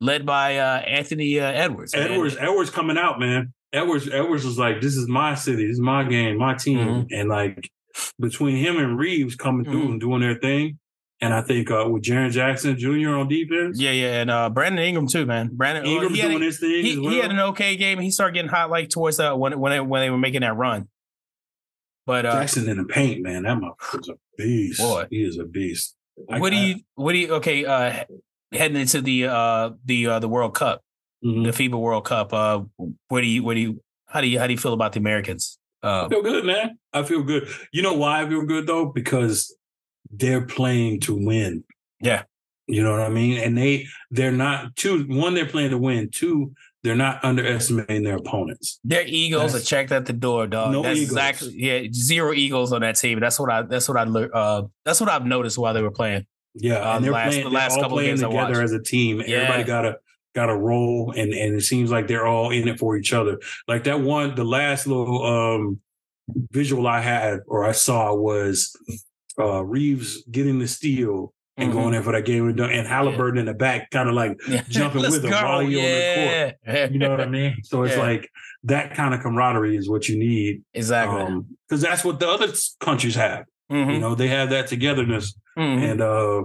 S1: led by uh, Anthony uh, Edwards.
S2: Edwards, man. Edwards coming out, man. Edwards Edwards was like, "This is my city, this is my game, my team," mm-hmm. and like between him and Reaves coming through mm-hmm. and doing their thing, and I think uh, with Jaren Jackson Jr. on defense,
S1: yeah, yeah, and uh, Brandon Ingram too, man. Brandon
S2: Ingram well, doing
S1: a,
S2: his thing.
S1: He,
S2: well.
S1: he, had an okay game. He started getting hot like towards the when when they, when they were making that run. But uh,
S2: Jackson in the paint, man, that motherfucker's a beast. Boy, he is a beast.
S1: What I, do you? What do you? Okay, uh, heading into the uh the uh the World Cup. The FIBA World Cup. Uh, what do you? What do you? How do you how do you feel about the Americans?
S2: Uh, I feel good, man. I feel good. You know why I feel good though? Because they're playing to win.
S1: Yeah.
S2: You know what I mean? And they they're not two one, they're playing to win. Two, they're not underestimating their opponents.
S1: Their egos that's, are checked at the door, dog. No that's egos. exactly yeah, zero egos on that team. That's what I that's what I uh that's what I've noticed while they were playing.
S2: Yeah, uh, and they're last, playing, the last couple playing games together as a team. Yeah. Everybody got a got a role and and it seems like they're all in it for each other. Like that one, the last little um visual I had or I saw was uh Reaves getting the steal and mm-hmm. going in for that game and Halliburton yeah. in the back, kind of like jumping with him while you're yeah. on the court. You know what I mean? So it's yeah. like that kind of camaraderie is what you need.
S1: Exactly.
S2: Because um, that's what the other countries have. Mm-hmm. You know, they have that togetherness. Mm-hmm. And uh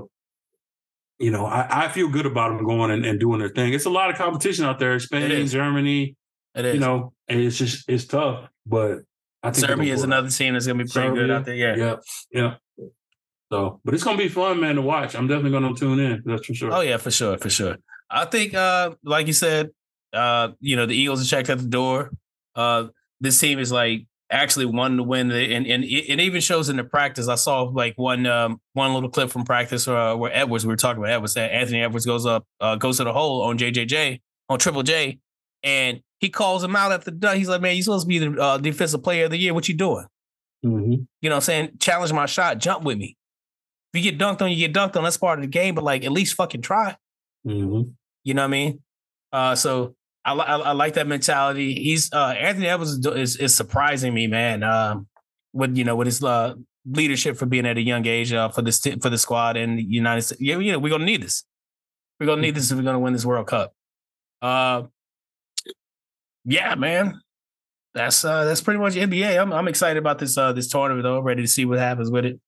S2: you know, I, I feel good about them going and, and, doing their thing. It's a lot of competition out there. Spain, Germany.
S1: It is.
S2: You know, and it's just it's tough. But
S1: I think Serbia is another team that's gonna be pretty Serbia, good out there. Yeah.
S2: Yeah. Yeah. So, but it's gonna be fun, man, to watch. I'm definitely gonna tune in. That's for sure.
S1: Oh yeah, for sure, for sure. I think, uh, like you said, uh, you know, the Eagles are checked at the door. Uh, this team is like actually won to win, and and it, even shows in the practice. I saw like one um, one little clip from practice uh, where Edwards we were talking about Edwards. that Anthony Edwards goes up, uh, goes to the hole on JJJ on Triple J, and he calls him out at the done. He's like, "Man, you supposed to be the uh, defensive player of the year. What you doing?
S2: Mm-hmm.
S1: You know, what I'm saying, challenge my shot, jump with me. If you get dunked on, you get dunked on. That's part of the game. But like, at least fucking try.
S2: Mm-hmm.
S1: You know what I mean? Uh, so I, I, I like that mentality. He's uh, Anthony Edwards is, is surprising me, man. Um, with you know with his uh, leadership for being at a young age uh, for this for the squad in the United States. Yeah, yeah, we're gonna need this. We're gonna need this if we're gonna win this World Cup. Uh, yeah, man. That's uh that's pretty much NBA. I'm I'm excited about this uh this tournament though. Ready to see what happens with it.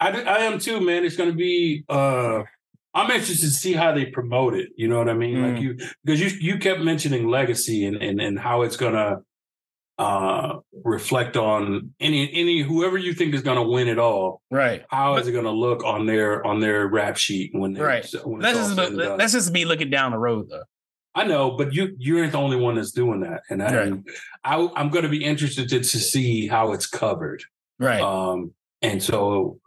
S2: I, I am too, man. It's gonna be uh I'm interested to see how they promote it. You know what I mean? Mm. Like you because you you kept mentioning legacy and and, and how it's gonna uh reflect on any any whoever you think is going to win it all
S1: right
S2: How but, is it going to look on their on their rap sheet when they
S1: right when that's just that's just me looking down the road though
S2: I know, but you you aren't the only one that's doing that, and I, right. I I'm going to be interested to, to see how it's covered,
S1: right?
S2: Um, and so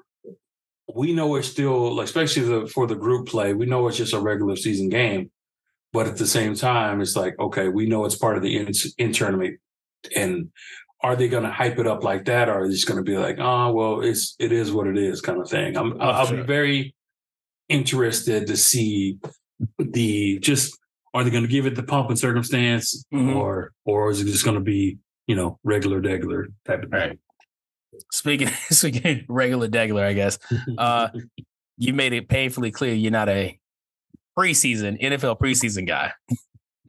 S2: we know it's still, especially the, for the group play, we know it's just a regular season game, but at the same time, it's like okay, we know it's part of the in, in tournament, and are they going to hype it up like that, or are they just going to be like, oh well, it's it is what it is, kind of thing? I'm, oh, I'll sure. be very interested to see the just are they going to give it the pump and circumstance, mm-hmm. or or is it just going to be you know regular degular type of thing?
S1: Right. Speaking speaking regular degular, I guess. Uh, you made it painfully clear you're not a preseason NFL preseason guy.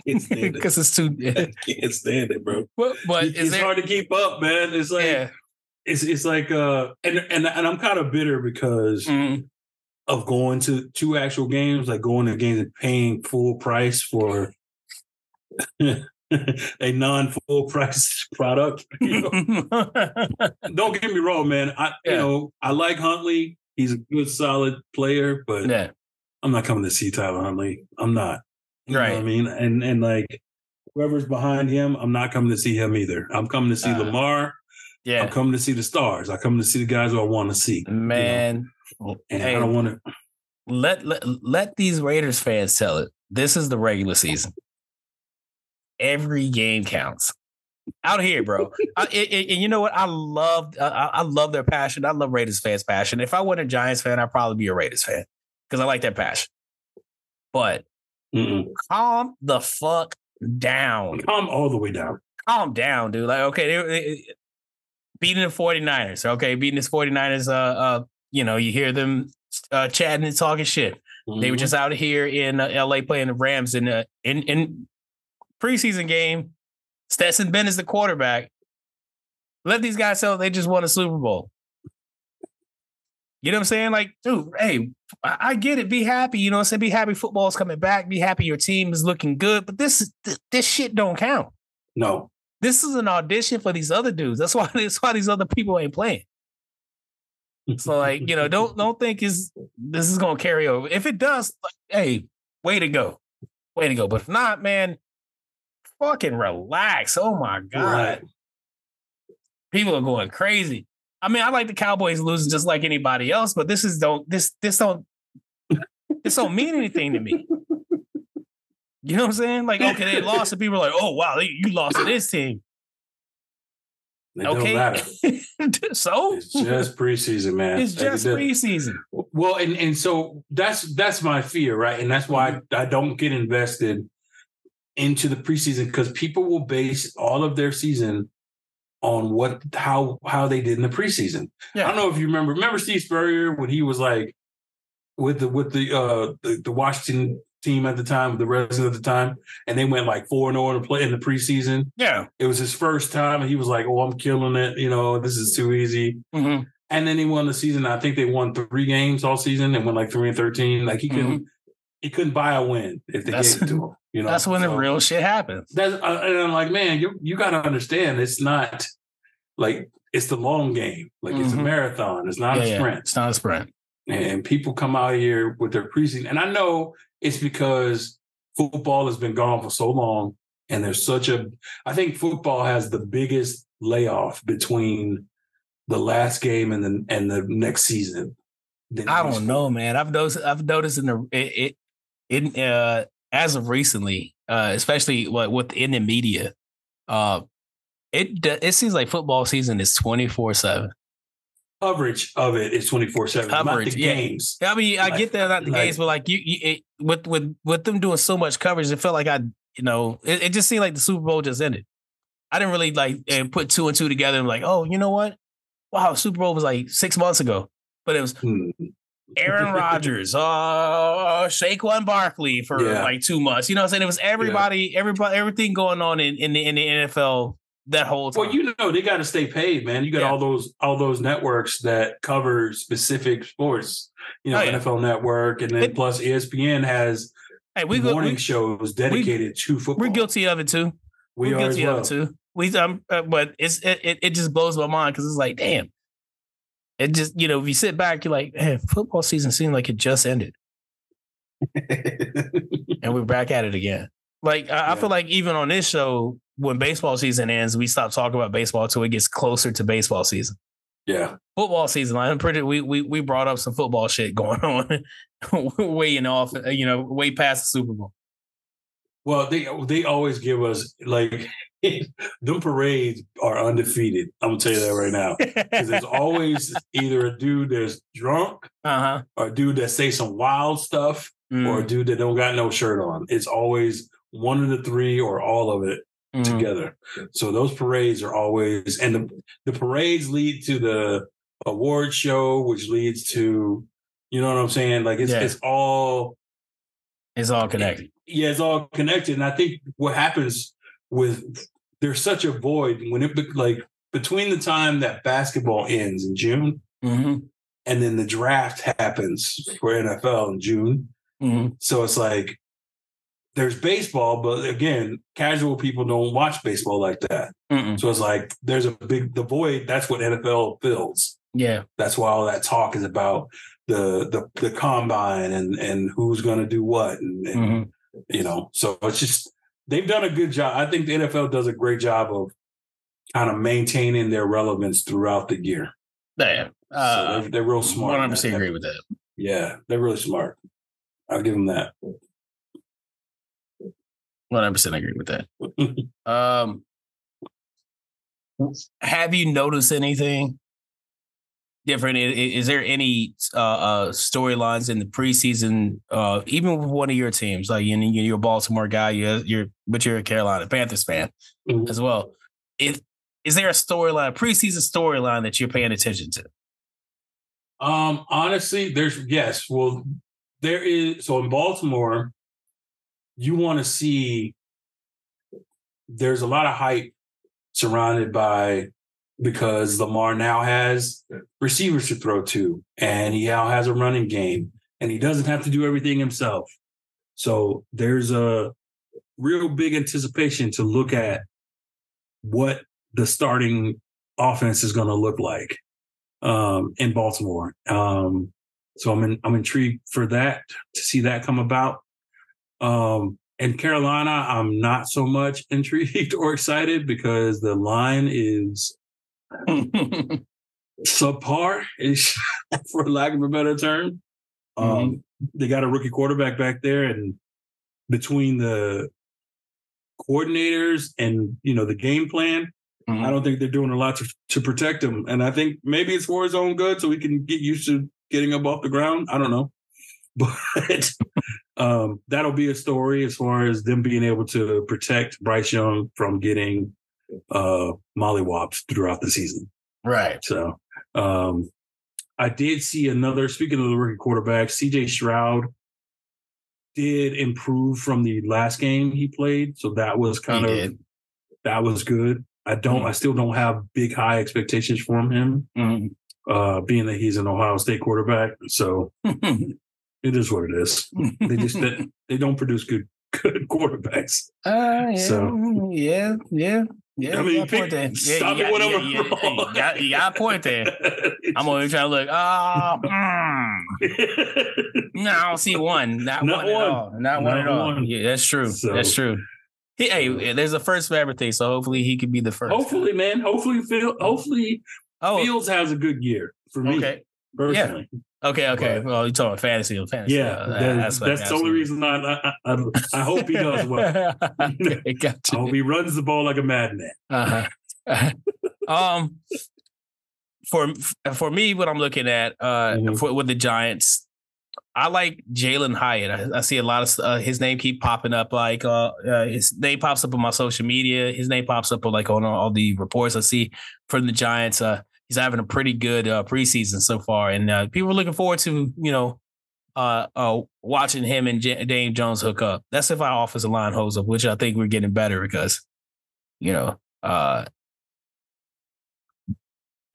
S1: Because it's too.
S2: I can't stand it, bro. But, but it's there, hard to keep up, man. It's like yeah. it's it's like uh, and and and I'm kind of bitter because mm-hmm of going to two actual games, like going to games and paying full price for a non-full price product. You know? Don't get me wrong, man. I yeah. you know I like Huntley. He's a good, solid player, but yeah. I'm not coming to see Tyler Huntley. I'm not.
S1: You right.
S2: I mean, and and like whoever's behind him, I'm not coming to see him either. I'm coming to see uh, Lamar. Yeah. I'm coming to see the stars. I come to see the guys who I want to see.
S1: Man, you know?
S2: And hey, I don't want to
S1: let, let let these Raiders fans tell it. This is the regular season. Every game counts out here, bro. I, and, and, you know what? I love I, I, love their passion. I love Raiders fans' passion. If I wasn't a Giants fan, I'd probably be a Raiders fan because I like that passion. But Mm-mm. calm the fuck down.
S2: Calm all the way down.
S1: Calm down, dude. Like, okay, they, they, beating the 49ers. Okay, beating this 49ers uh, uh you know, you hear them uh, chatting and talking shit. Mm-hmm. They were mm-hmm. just out here in uh, LA playing the Rams in a in in preseason game. Stetson Bennett is the quarterback. Let these guys tell they just won a Super Bowl. You know what I'm saying? Like, dude, hey, I get it. Be happy. You know what I'm saying? Be happy football's coming back. Be happy your team is looking good. But this this shit don't count.
S2: No.
S1: This is an audition for these other dudes. That's why that's why these other people ain't playing. So like, you know, don't don't think is this is gonna carry over. If it does, like, hey, way to go. Way to go. But if not, man, fucking relax. Oh my God. Right. People are going crazy. I mean, I like the Cowboys losing just like anybody else, but this is don't this this don't this don't mean anything to me. You know what I'm saying? Like, okay, they lost, and people are like, "Oh wow, you lost to this team."
S2: They okay. don't
S1: so
S2: it's just preseason, man.
S1: It's just preseason.
S2: Well, and and so that's that's my fear, right? And that's why mm-hmm. I don't get invested into the preseason because people will base all of their season on what how how they did in the preseason. Yeah. I don't know if you remember. Remember Steve Spurrier when he was like with the with the uh the, the Washington team at the time, the resident at the time, and they went like four and zero oh in the play in the preseason.
S1: Yeah,
S2: it was his first time, and he was like, "Oh, I'm killing it. You know, this is too easy." Mm-hmm. And then he won the season. I think they won three games all season and went like three and thirteen. Like he couldn't mm-hmm. He couldn't buy a win if they that's, gave it to him. You know,
S1: that's when so, the real shit happens.
S2: That's uh, and I'm like, man, you you got to understand, it's not like it's the long game. Like mm-hmm. it's a mm-hmm. marathon. It's not yeah, a sprint. Yeah.
S1: It's not a sprint.
S2: And people come out here with their preseason, and I know it's because football has been gone for so long and there's such a I think football has the biggest layoff between the last game and the and the next season.
S1: I don't know, man. I've noticed I've noticed in the it, it in uh as of recently, uh especially what within the media, uh it it seems like football season is 24/7
S2: coverage of it is 24 7 coverage yeah. games
S1: i mean i like, get that not the like, games but like you, you it, with with with them doing so much coverage it felt like i you know, it, it, just seemed like the Super Bowl just ended. I didn't really like and put two and two together and like, oh, you know what? Wow, Super Bowl was like six months ago, but it was hmm. Aaron Rodgers, uh, Saquon Barkley for yeah. like two months. You know what I'm saying? It was everybody, yeah. everybody, everything going on in, in the in the NFL that whole time.
S2: Well, you know, they got to stay paid, man. You got yeah. all those all those networks that cover specific sports. You know, oh, NFL Network, and then it, plus ESPN has hey, we morning we, shows dedicated we, to football.
S1: We're guilty of it too. We are guilty well. of it too. We um, uh, but it's it, it just blows my mind because it's like, damn, it just, you know, if you sit back, you're like, hey, football season seemed like it just ended. and we're back at it again. Like, I, yeah. I, feel like even on this show, when baseball season ends, we stop talking about baseball until it gets closer to baseball season.
S2: Yeah.
S1: Football season. I'm pretty we we we brought up some football shit going on way off, you know, way past the Super Bowl.
S2: Well, they they always give us like them parades are undefeated. I'm gonna tell you that right now. Because there's always either a dude that's drunk, uh-huh. or a dude that say some wild stuff, mm. or a dude that don't got no shirt on. It's always one of the three or all of it mm. together. So those parades are always, and the the parades lead to the award show, which leads to, you know what I'm saying? Like it's yeah. it's all
S1: it's all connected.
S2: Yeah, it's all connected. And I think what happens with there's such a void when it like between the time that basketball ends in June mm-hmm. and then the draft happens for NFL in June. Mm-hmm. So it's like there's baseball, but again, casual people don't watch baseball like that. Mm-mm. So it's like there's a big the void. That's what NFL fills.
S1: Yeah,
S2: that's why all that talk is about the the the combine and and who's going to do what and, and mm-hmm. you know. So it's just they've done a good job. I think the NFL does a great job of kind of maintaining their relevance throughout the year.
S1: Yeah,
S2: uh, so they're, they're, real smart.
S1: One hundred percent agree with that.
S2: Yeah, they're really smart. I'll give them that.
S1: One hundred percent agree with that. um, have you noticed anything different? Is, there any uh, uh, storylines in the preseason, uh, even with one of your teams? Like you, you're a Baltimore guy, you're, you're but you're a Carolina Panthers fan mm-hmm. as well. If is there a storyline, preseason storyline that you're paying attention to?
S2: Um, honestly, there's yes. Well, there is. So in Baltimore, you want to see. There's a lot of hype surrounded by because Lamar now has receivers to throw to, and he now has a running game, and he doesn't have to do everything himself. So there's a real big anticipation to look at what the starting offense is going to look like um, in Baltimore. Um, so I'm in, I'm intrigued for that to see that come about. Um, in Carolina, I'm not so much intrigued or excited because the line is subpar, ish, for lack of a better term. Um, mm-hmm. They got a rookie quarterback back there, and between the coordinators and you know the game plan, mm-hmm. I don't think they're doing a lot to, to protect him. And I think maybe it's for his own good, so he can get used to getting up off the ground. I don't know, but um, that'll be a story as far as them being able to protect Bryce Young from getting uh, mollywops throughout the season.
S1: Right.
S2: So um, I did see another, speaking of the rookie quarterback, CJ Stroud did improve from the last game he played. So that was kind he of, did. that was good. I don't, mm-hmm. I still don't have big high expectations from him, mm-hmm. uh, being that he's an Ohio State quarterback. So it is what it is. they just, they, they don't produce good good quarterbacks.
S1: Uh, yeah, so yeah, yeah. Yeah, I mean, you point there. stop yeah, it when yeah, I'm yeah, wrong. You got, you got a point there. I'm always trying to look. Oh, mm. no, I don't see one. Not, Not one, one, at all. Not, Not one at all. One. Yeah, that's true. So, that's true. He, hey, there's a first for everything, so hopefully he could be the first.
S2: Hopefully, man. Hopefully, Phil. Hopefully, oh. Fields has a good year for me. Okay. Personally.
S1: Yeah. Okay, okay. But, well, you're talking fantasy and fantasy.
S2: Yeah, uh, that's, that's the only reason I, I, I, I hope he does well. okay, gotcha. I hope he runs the ball like a madman. Uh-huh.
S1: um, for for me, what I'm looking at uh, mm-hmm. for with the Giants, I like Jalin Hyatt. I, I, see a lot of uh, his name keep popping up. Like uh, uh, his name pops up on my social media. His name pops up like on all the reports I see from the Giants. Uh, he's having a pretty good uh, preseason so far, and uh, people are looking forward to you know uh, uh, watching him and J- Dame Jones hook up. That's if our offensive line holds up, which I think we're getting better because you know uh,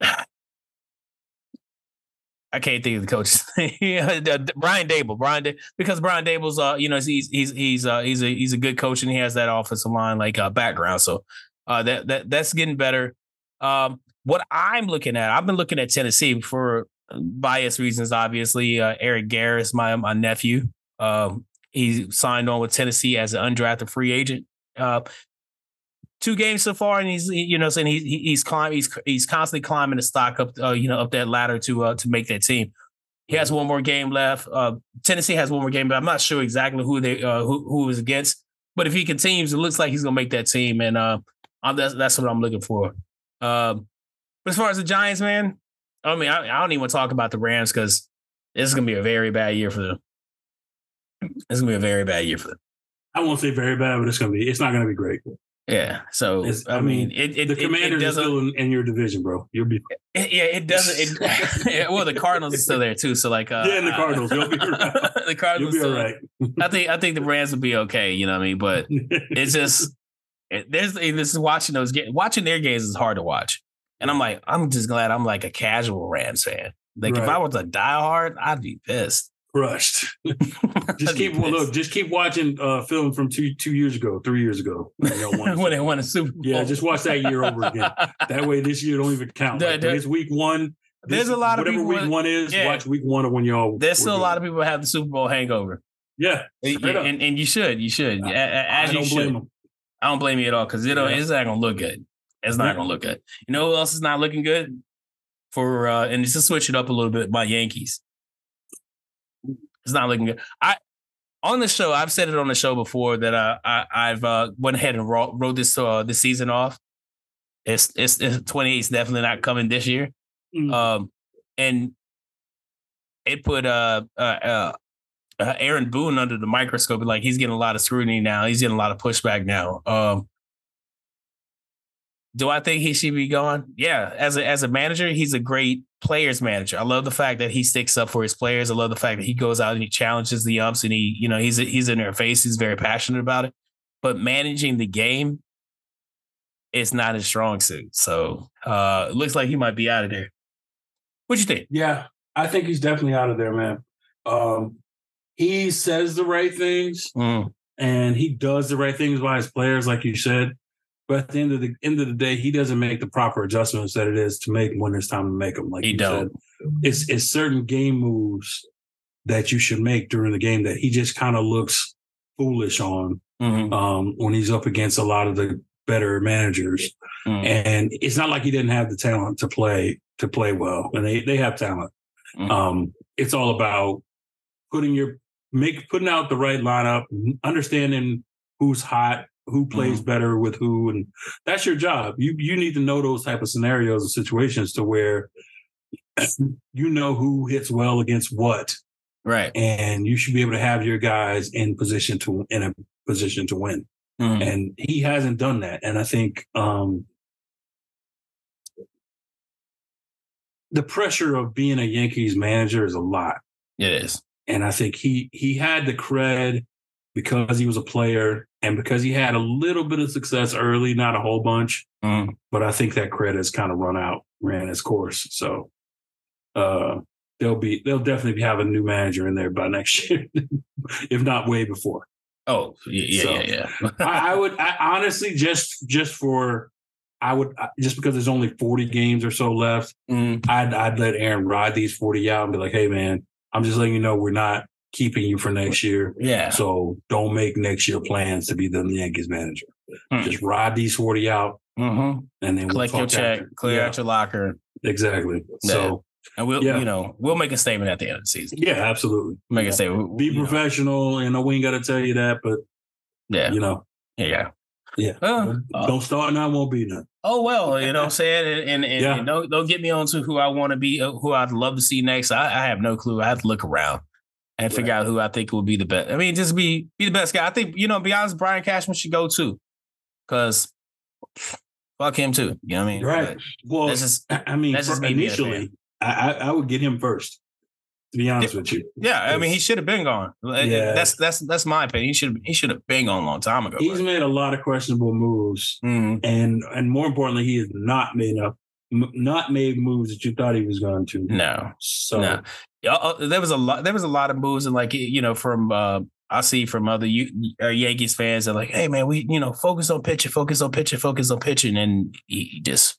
S1: I can't think of the coach's name. Brian Daboll, Brian da- because Brian Daboll's uh, you know, he's he's he's uh he's a he's a good coach and he has that offensive line like uh background. So uh that that that's getting better. Um what I'm looking at, I've been looking at Tennessee for bias reasons, obviously. Uh Eric Garror, my my nephew. Um he signed on with Tennessee as an undrafted free agent. Uh two games so far, and he's you know saying he's he's climbing he's he's constantly climbing the stock up uh, you know up that ladder to uh, to make that team. He has one more game left. Uh, Tennessee has one more game, but I'm not sure exactly who they uh, who who is against. But if he continues, it looks like he's gonna make that team, and that's that's what I'm looking for. Um, but as far as the Giants, man, I mean, I, I don't even want to talk about the Rams because this is gonna be a very bad year for them. It's gonna be a very bad year for them.
S2: I won't say very bad, but it's gonna be. It's not gonna be great.
S1: Yeah. So it's, I, mean, it, it,
S2: the Commanders are still in, in, your division, bro. You'll be.
S1: It, yeah, it doesn't. It, well, the Cardinals are still there too. So like, uh,
S2: yeah, and the Cardinals. You'll be right.
S1: the Cardinals.
S2: You'll be all right.
S1: I think I think the Rams will be okay. You know what I mean? But it's just there's this is watching those games. Watching their games is hard to watch, and I'm like, I'm just glad I'm like a casual Rams fan. Like right. if I was a diehard, I'd be pissed
S2: crushed. just keep well, look. Just keep watching uh, film from two two years ago, three years ago
S1: when they won a Super Bowl.
S2: Yeah, just watch that year over again. that way, this year don't even count. Like, it's week one.
S1: This, there's a lot
S2: of
S1: people.
S2: Week one is, yeah. watch week one of when y'all.
S1: There's still a lot of people have the Super Bowl hangover.
S2: Yeah,
S1: and, and, and, you should, you should, I, as you should. I don't blame you at all because it yeah. it's not gonna look good. It's not gonna look good. You know who else is not looking good? For uh and just to switch it up a little bit, my Yankees. It's not looking good. I on the show, I've said it on the show before that uh, I I've uh, went ahead and wrote, wrote this uh, this season off. It's it's, it's 28 is definitely not coming this year. Mm. Um, and it put uh, uh, uh, uh, Aaron Boone under the microscope. Like he's getting a lot of scrutiny now. He's getting a lot of pushback now. Um, do I think he should be gone? Yeah, as a as a manager, he's a great players manager. I love the fact that he sticks up for his players. I love the fact that he goes out and he challenges the umps and he, you know, he's he's in their face. He's very passionate about it. But managing the game is not his strong suit. So uh it looks like he might be out of there. What you think?
S2: Yeah, I think he's definitely out of there, man. Um he says the right things mm. and he does the right things by his players, like you said. But at the end of the end of the day, he doesn't make the proper adjustments that it is to make when it's time to make them. Like
S1: he don't.
S2: Said, it's it's certain game moves that you should make during the game that he just kind of looks foolish on mm-hmm. um, when he's up against a lot of the better managers. Mm-hmm. And it's not like he didn't have the talent to play to play well, and they they have talent. Mm-hmm. Um, it's all about putting your make putting out the right lineup, understanding who's hot, who plays mm-hmm. better with who and that's your job. You you need to know those type of scenarios and situations to where you know who hits well against what
S1: right.
S2: and you should be able to have your guys in position to in a position to win. Mm-hmm. and he hasn't done that and i think um the pressure of being a yankees manager is a lot.
S1: It is.
S2: And i think he he had the cred because he was a player and because he had a little bit of success early, not a whole bunch. Mm. But I think that credit has kind of run out, ran its course. So uh, they'll be they'll definitely have a new manager in there by next year, if not way before.
S1: Oh yeah, so, yeah, yeah.
S2: I, I, would I, honestly just just for I would just because there's only 40 games or so left, mm. I'd I'd let Aaron ride these 40 out and be like, hey man, I'm just letting you know we're not keeping you for next year.
S1: Yeah.
S2: So don't make next year plans to be the Yankees manager. Mm. Just ride these 40 out
S1: mm-hmm.
S2: and then
S1: collect we'll your check, after. clear yeah. out your locker.
S2: Exactly. Yeah. So
S1: and we'll, yeah. you know, we'll make a statement at the end of the season.
S2: Yeah, absolutely.
S1: Make a statement.
S2: Be professional. Know. You know, we ain't got to tell you that, but
S1: yeah,
S2: you know,
S1: yeah,
S2: yeah. Uh, don't start now, won't be none.
S1: Oh well, you know what I'm saying, and, and, and, yeah. and don't don't get me on to who I want to be, uh, who I'd love to see next. I, I have no clue. I have to look around. And figure right. out who I think will be the best. I mean, just be be the best guy. I think you know, be honest, Brian Cashman should go too, because fuck him too. You know what I mean?
S2: Right. But well, that's just, I mean, that's just initially, I, I would get him first. To be honest with you.
S1: Yeah, I mean, he should have been gone. Yeah. That's that's that's my opinion. He should he should have been gone a long time ago.
S2: He's made a lot of questionable moves, mm-hmm. and and more importantly, he has not made up not made moves that you thought he was going to.
S1: No, so no. Uh, there was a lot. There was a lot of moves, and like you know, from uh, I see from other uh, Yankees fans are like, hey man, we you know focus on pitching, focus on pitching, focus on pitching, and he just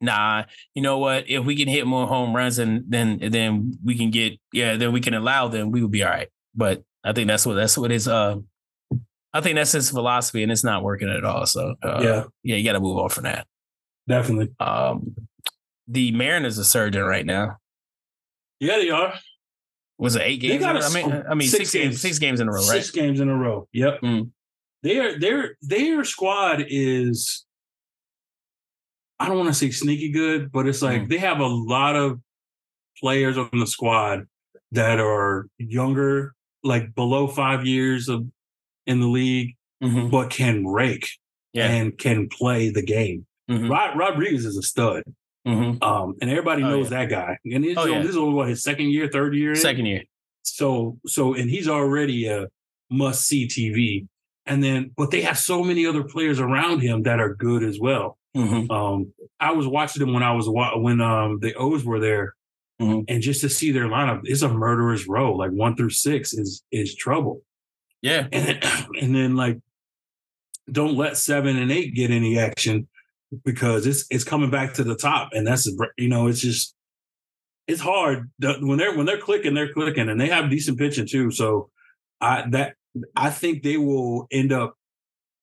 S1: nah. You know what? If we can hit more home runs, and then then we can get yeah, then we can allow them. We will be all right. But I think that's what that's what his uh. I think that's his philosophy, and it's not working at all. So uh, yeah, yeah, you got to move on from that.
S2: Definitely.
S1: Um, the Mariners are surging right now.
S2: Yeah, they are.
S1: Was it eight games? I mean, I mean, six, six games, games, six games in a row, right?
S2: Six games in a row. Yep. Mm. Their their their squad is. I don't want to say sneaky good, but it's like mm. they have a lot of players on the squad that are younger, like below five years of in the league, mm-hmm. but can rake yeah. and can play the game. Mm-hmm. Rod, Rodriguez is a stud. Mm-hmm. Um, and everybody oh, knows yeah. that guy. And oh, yeah. this is only what his second year, third year,
S1: second year.
S2: So, so, and he's already a must see TV. And then, but they have so many other players around him that are good as well. Mm-hmm. Um, I was watching them when I was when um the O's were there, mm-hmm. and just to see their lineup is a murderer's row. Like one through six is is trouble.
S1: Yeah,
S2: and then, and then like don't let seven and eight get any action because it's it's coming back to the top, and that's you know it's just it's hard when they're when they're clicking, they're clicking, and they have decent pitching too. So I that I think they will end up.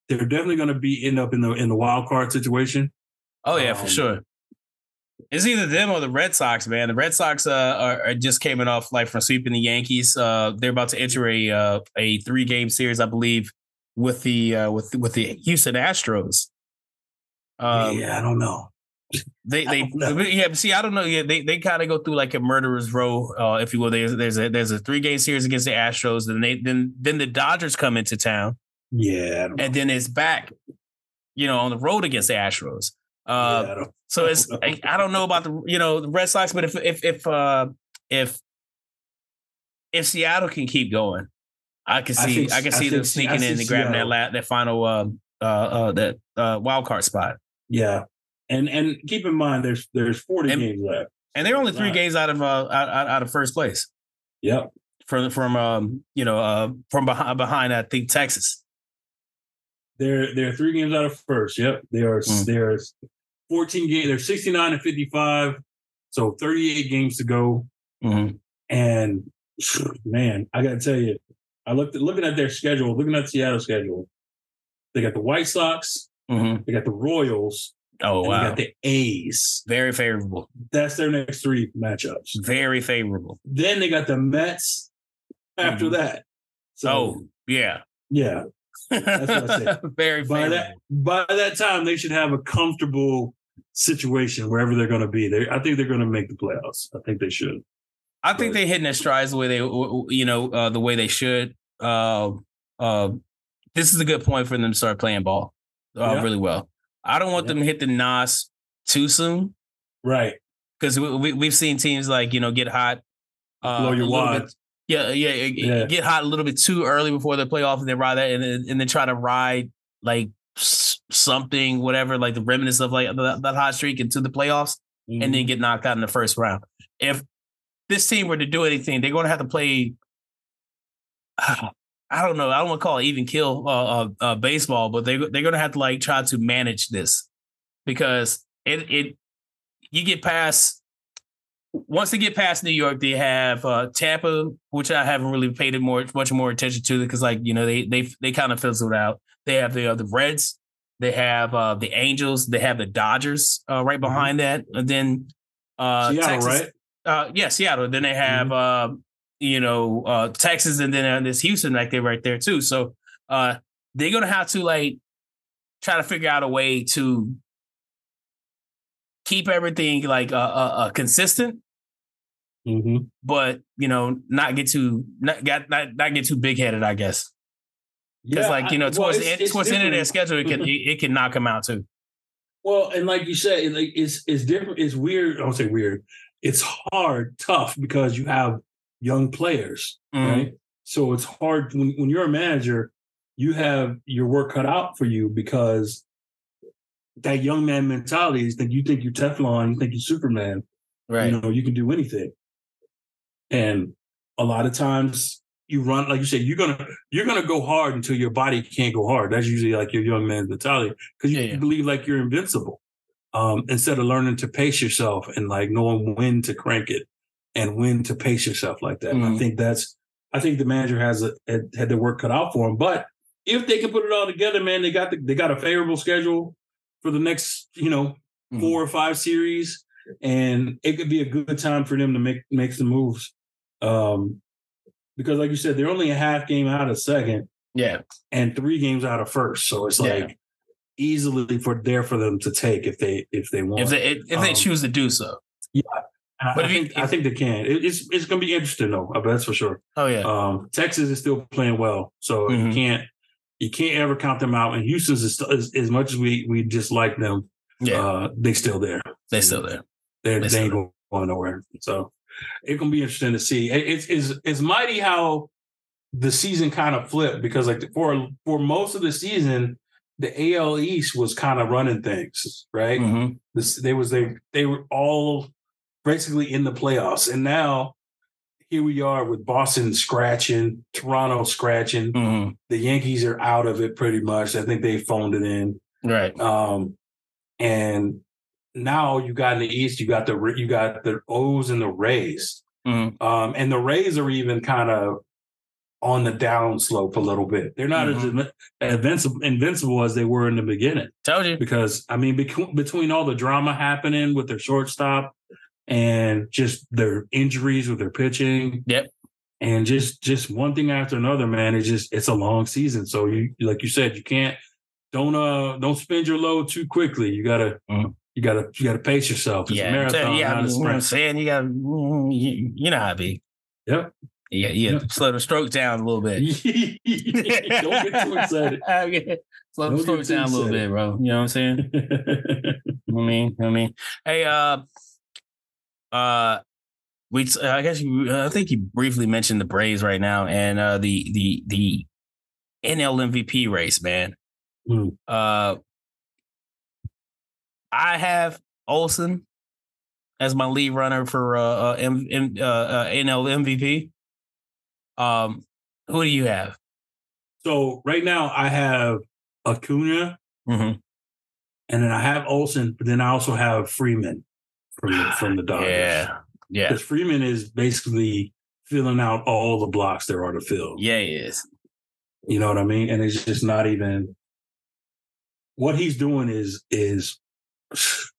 S2: They're definitely going to be end up in the in the wild card situation.
S1: Oh yeah, um, for sure. It's either them or the Red Sox, man. The Red Sox uh, are, are, just came off like from sweeping the Yankees. Uh, they're about to enter a uh, a three game series, I believe, with the uh, with with the Houston Astros.
S2: Um, yeah, I don't know.
S1: They they yeah. See, I don't know. Yeah, they they kind of go through like a murderer's row, uh, if you will. There's there's a there's a three game series against the Astros. Then they then then the Dodgers come into town.
S2: Yeah,
S1: and then it's back, you know, on the road against the Astros. Uh, yeah, so it's I, I, don't know about the you know the Red Sox, but if if if uh, if if Seattle can keep going, I can see I, think, I can see them sneaking in and grabbing that la- that final uh, uh, uh, that uh, wild card spot.
S2: Yeah, and and keep in mind there's there's 40 and, games left,
S1: and they're only three games out of uh out, out of first place.
S2: Yep.
S1: From from um you know uh from behind behind I think Texas.
S2: They're they're three games out of first. Yep. They are mm. there's 14 games. They're 69 and 55, so 38 games to go. Mm-hmm. And man, I got to tell you, I looked at looking at their schedule, looking at Seattle's schedule. They got the White Sox, Mm-hmm. They got the Royals.
S1: Oh wow!
S2: They got the A's.
S1: Very favorable.
S2: That's their next three matchups.
S1: Very favorable.
S2: Then they got the Mets after mm-hmm. that.
S1: So, oh yeah,
S2: yeah. That's what I
S1: said. Very
S2: by
S1: favorable.
S2: that by that time they should have a comfortable situation wherever they're going to be. They, I think they're going to make the playoffs. I think they should.
S1: I think they're hitting their strides the way they, you know, uh, the way they should. Uh, uh, this is a good point for them to start playing ball uh, yeah. really well. I don't want yeah. them to hit the NOS too soon.
S2: Right.
S1: Because we, we, have seen teams like, you know, get hot.
S2: Uh, Blow your wad. Bit,
S1: yeah, yeah, yeah, get hot a little bit too early before they play off and then ride that and then, and then try to ride like something, whatever, like the remnants of like that, that hot streak into the playoffs mm-hmm. and then mm-hmm. get knocked out in the first round. If this team were to do anything, they're going to have to play. I don't know. I don't want to call it even kill uh, uh, uh, baseball, but they they're gonna have to like try to manage this because it it you get past once they get past New York, they have uh, Tampa, which I haven't really paid it more much more attention to because like you know they they they kind of fizzled out. They have the uh, the Reds, they have uh, the Angels, they have the Dodgers uh, right mm-hmm. behind mm-hmm. that, and then uh,
S2: Seattle, Texas, right?
S1: Uh, yeah, Seattle. Then they have mm-hmm. You know, uh, Texas and then uh, this Houston, like they're right there too. So uh, they're gonna have to like try to figure out a way to keep everything like uh, uh, uh consistent, mm-hmm. but you know, not get too not got not, not get too big headed. I guess because yeah, like you know, towards well, the, towards the end of their schedule, it can it, it can knock them out too.
S2: Well, and like you said, like it's it's different. It's weird. I don't say weird. It's hard, tough because you have young players, mm-hmm. right? So it's hard when, when you're a manager. You have your work cut out for you because that young man mentality is that you think you're Teflon, you think you're Superman, right? You know, you can do anything. And a lot of times you run, like you said, you're gonna you're gonna go hard until your body can't go hard. That's usually like your young man's mentality because you, yeah, yeah. believe like you're invincible. Um, instead of learning to pace yourself and like knowing when to crank it and when to pace yourself like that. Mm-hmm. I think that's I think the manager has a, had, had their work cut out for him. But if they can put it all together, man, they got the, they got a favorable schedule for the next, you know, mm-hmm. four or five series, and it could be a good time for them to make make some moves. Um, because like you said, they're only a half game out of second,
S1: yeah,
S2: and three games out of first. So it's like yeah. easily for there for them to take if they if they want
S1: if they if they um, choose to do so.
S2: Yeah, but I, think if, I think they can. It, it's it's going to be interesting though. That's for sure.
S1: Oh yeah.
S2: Um, Texas is still playing well, so mm-hmm. you can't you can't ever count them out. And Houston's is, is, as much as we we dislike them, yeah, uh, they still there.
S1: They still there.
S2: They're, they, they ain't there. going nowhere. So it's gonna be interesting to see. It, it's it's it's mighty how the season kind of flipped because like for for most of the season, the AL East was kind of running things, right? Mm-hmm. This they was they they were all basically in the playoffs, and now here we are with Boston scratching, Toronto scratching. Mm-hmm. The Yankees are out of it pretty much. I think they phoned it in.
S1: Right.
S2: Um, and now you got in the East, you got the you got the O's and the Rays. Mm-hmm. Um, and the Rays are even kind of on the down slope a little bit. They're not mm-hmm. as invincible, invincible as they were in the beginning.
S1: Told you.
S2: Because I mean, bec- between all the drama happening with their shortstop and just their injuries with their pitching.
S1: Yep.
S2: And just just one thing after another, man. It's just it's a long season. So you like you said, you can't don't uh don't spend your load too quickly. You gotta mm. you gotta you gotta pace yourself. It's
S1: yeah, a marathon, yeah, not a sprint. You know I'm saying you gotta mm, you, you know how it be.
S2: Yep.
S1: Yeah, yeah. Yep. Slow the stroke down a little bit.
S2: don't get too excited.
S1: Slow the stroke down a little bit, bro. You know what I'm saying? I mean, I mean, hey, uh, uh, we I guess you, I think you briefly mentioned the Braves right now and uh, the the the NL MVP race, man. Mm. Uh, I have Olson as my lead runner for uh, uh, M, M, uh, uh NL MVP. Um, who do you have?
S2: So right now I have Acuna, mm-hmm. and then I have Olson, but then I also have Freeman from the, from the Dodgers.
S1: Yeah, yeah.
S2: Because Freeman is basically filling out all the blocks there are to fill.
S1: Yeah, he is.
S2: You know what I mean? And it's just not even what he's doing is is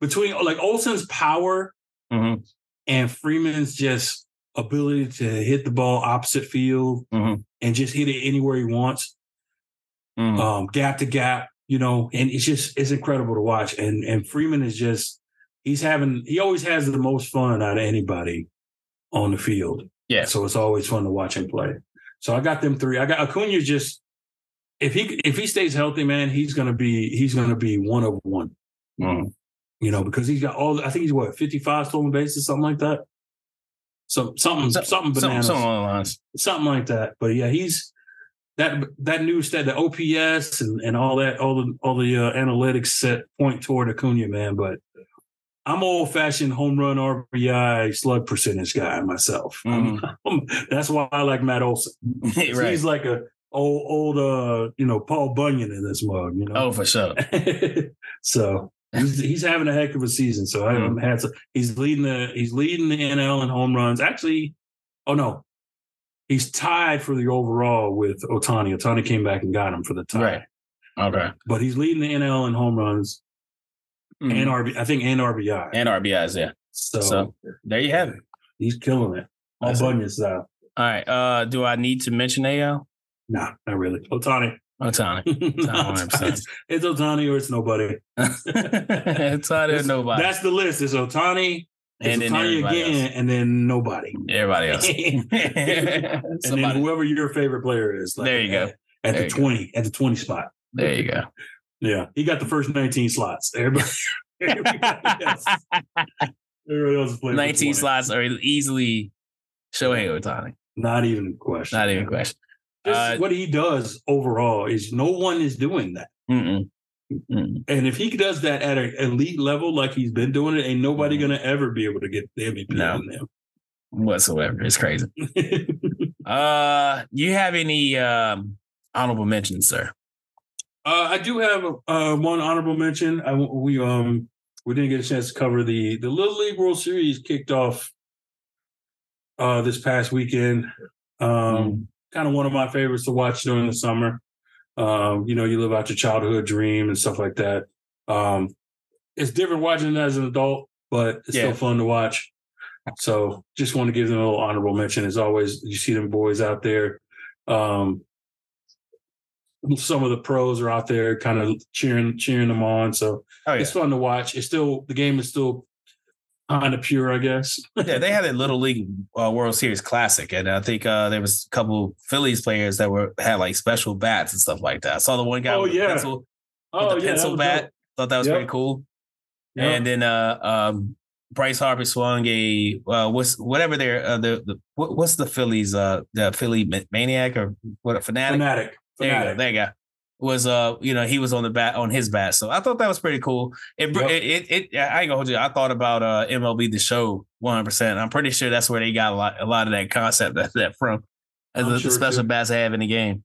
S2: between like Olson's power mm-hmm. and Freeman's just ability to hit the ball opposite field mm-hmm. and just hit it anywhere he wants, mm-hmm. um, gap to gap, you know, and it's just it's incredible to watch. And and Freeman is just he's having he always has the most fun out of anybody on the field.
S1: Yeah.
S2: So it's always fun to watch him play. So I got them three. I got Acuna just if he if he stays healthy, man, he's gonna be he's gonna be one of one. Mm. You know, because he's got all I think he's what, 55 stolen bases, something like that. So something so, something bananas.
S1: Something, along the lines.
S2: Something like that. But yeah, he's that that new stat, the OPS and, and all that, all the all the uh, analytics set point toward Acuna, man. But I'm old fashioned home run RBI slug percentage guy myself. Mm-hmm. that's why I like Matt Olson. right. He's like a old old uh you know Paul Bunyan in this mug. You know.
S1: Oh, for sure.
S2: so he's, he's having a heck of a season. So mm-hmm. I had to, he's leading the he's leading the NL in home runs. Actually, oh no, he's tied for the overall with Ohtani. Ohtani came back and got him for the tie.
S1: Right. Okay.
S2: But he's leading the NL in home runs mm-hmm. and RB, I think, and RBI.
S1: And RBIs, yeah. So, so there you have it.
S2: He's killing it. All Bunyan style.
S1: All right. Uh, do I need to mention AL?
S2: No, nah, not really. Ohtani.
S1: Ohtani.
S2: it's, it's Ohtani or it's nobody.
S1: Ohtani or nobody.
S2: That's the list. It's Ohtani, and then Tanya again, else. and then nobody.
S1: Everybody else.
S2: and then whoever your favorite player is.
S1: Like there you
S2: at,
S1: go.
S2: At there the twenty, go. at the twenty spot.
S1: There you go.
S2: Yeah, he got the first nineteen slots. Everybody, everybody else,
S1: everybody else is. Nineteen slots are easily Shohei Ohtani.
S2: Not even a question.
S1: Not even a question.
S2: Uh, what he does overall is no one is doing that.
S1: Mm-mm.
S2: Mm-mm. And if he does that at an elite level, like he's been doing it, ain't nobody gonna ever be able to get the MVP no. in them
S1: whatsoever. It's crazy. uh, you have any um, honorable mentions, sir?
S2: Uh, I do have uh, one honorable mention. I we um we didn't get a chance to cover the the Little League World Series kicked off uh this past weekend. Um, mm kind of one of my favorites to watch during the summer. Um, you know, you live out your childhood dream and stuff like that. Um, it's different watching it as an adult, but it's yeah. still fun to watch. So just want to give them a little honorable mention. As always, you see them boys out there. Um, some of the pros are out there kind of cheering cheering them on. So oh, yeah. it's fun to watch. It's still the game is still kind of pure, I guess.
S1: yeah, they had a little league uh, World Series Classic, and I think uh, there was a couple Phillies players that were had like special bats and stuff like that. I saw the one guy oh, with yeah. the pencil, oh, with the yeah, pencil bat. Dope. Thought that was yep. pretty cool. Yep. And then uh, um, Bryce Harper swung a uh, what's whatever their uh, the, the what, what's the Phillies uh the Philly maniac or what a
S2: fanatic Phanatic.
S1: There you go. There you go. Was uh you know he was on the bat on his bat. So i thought that was pretty cool. It yep. it, it, it, i ain't gonna hold you. I thought about uh mlb the show 100 i'm pretty sure that's where they got a lot a lot of that concept that, that from as the, sure the special too. bats they have in the game.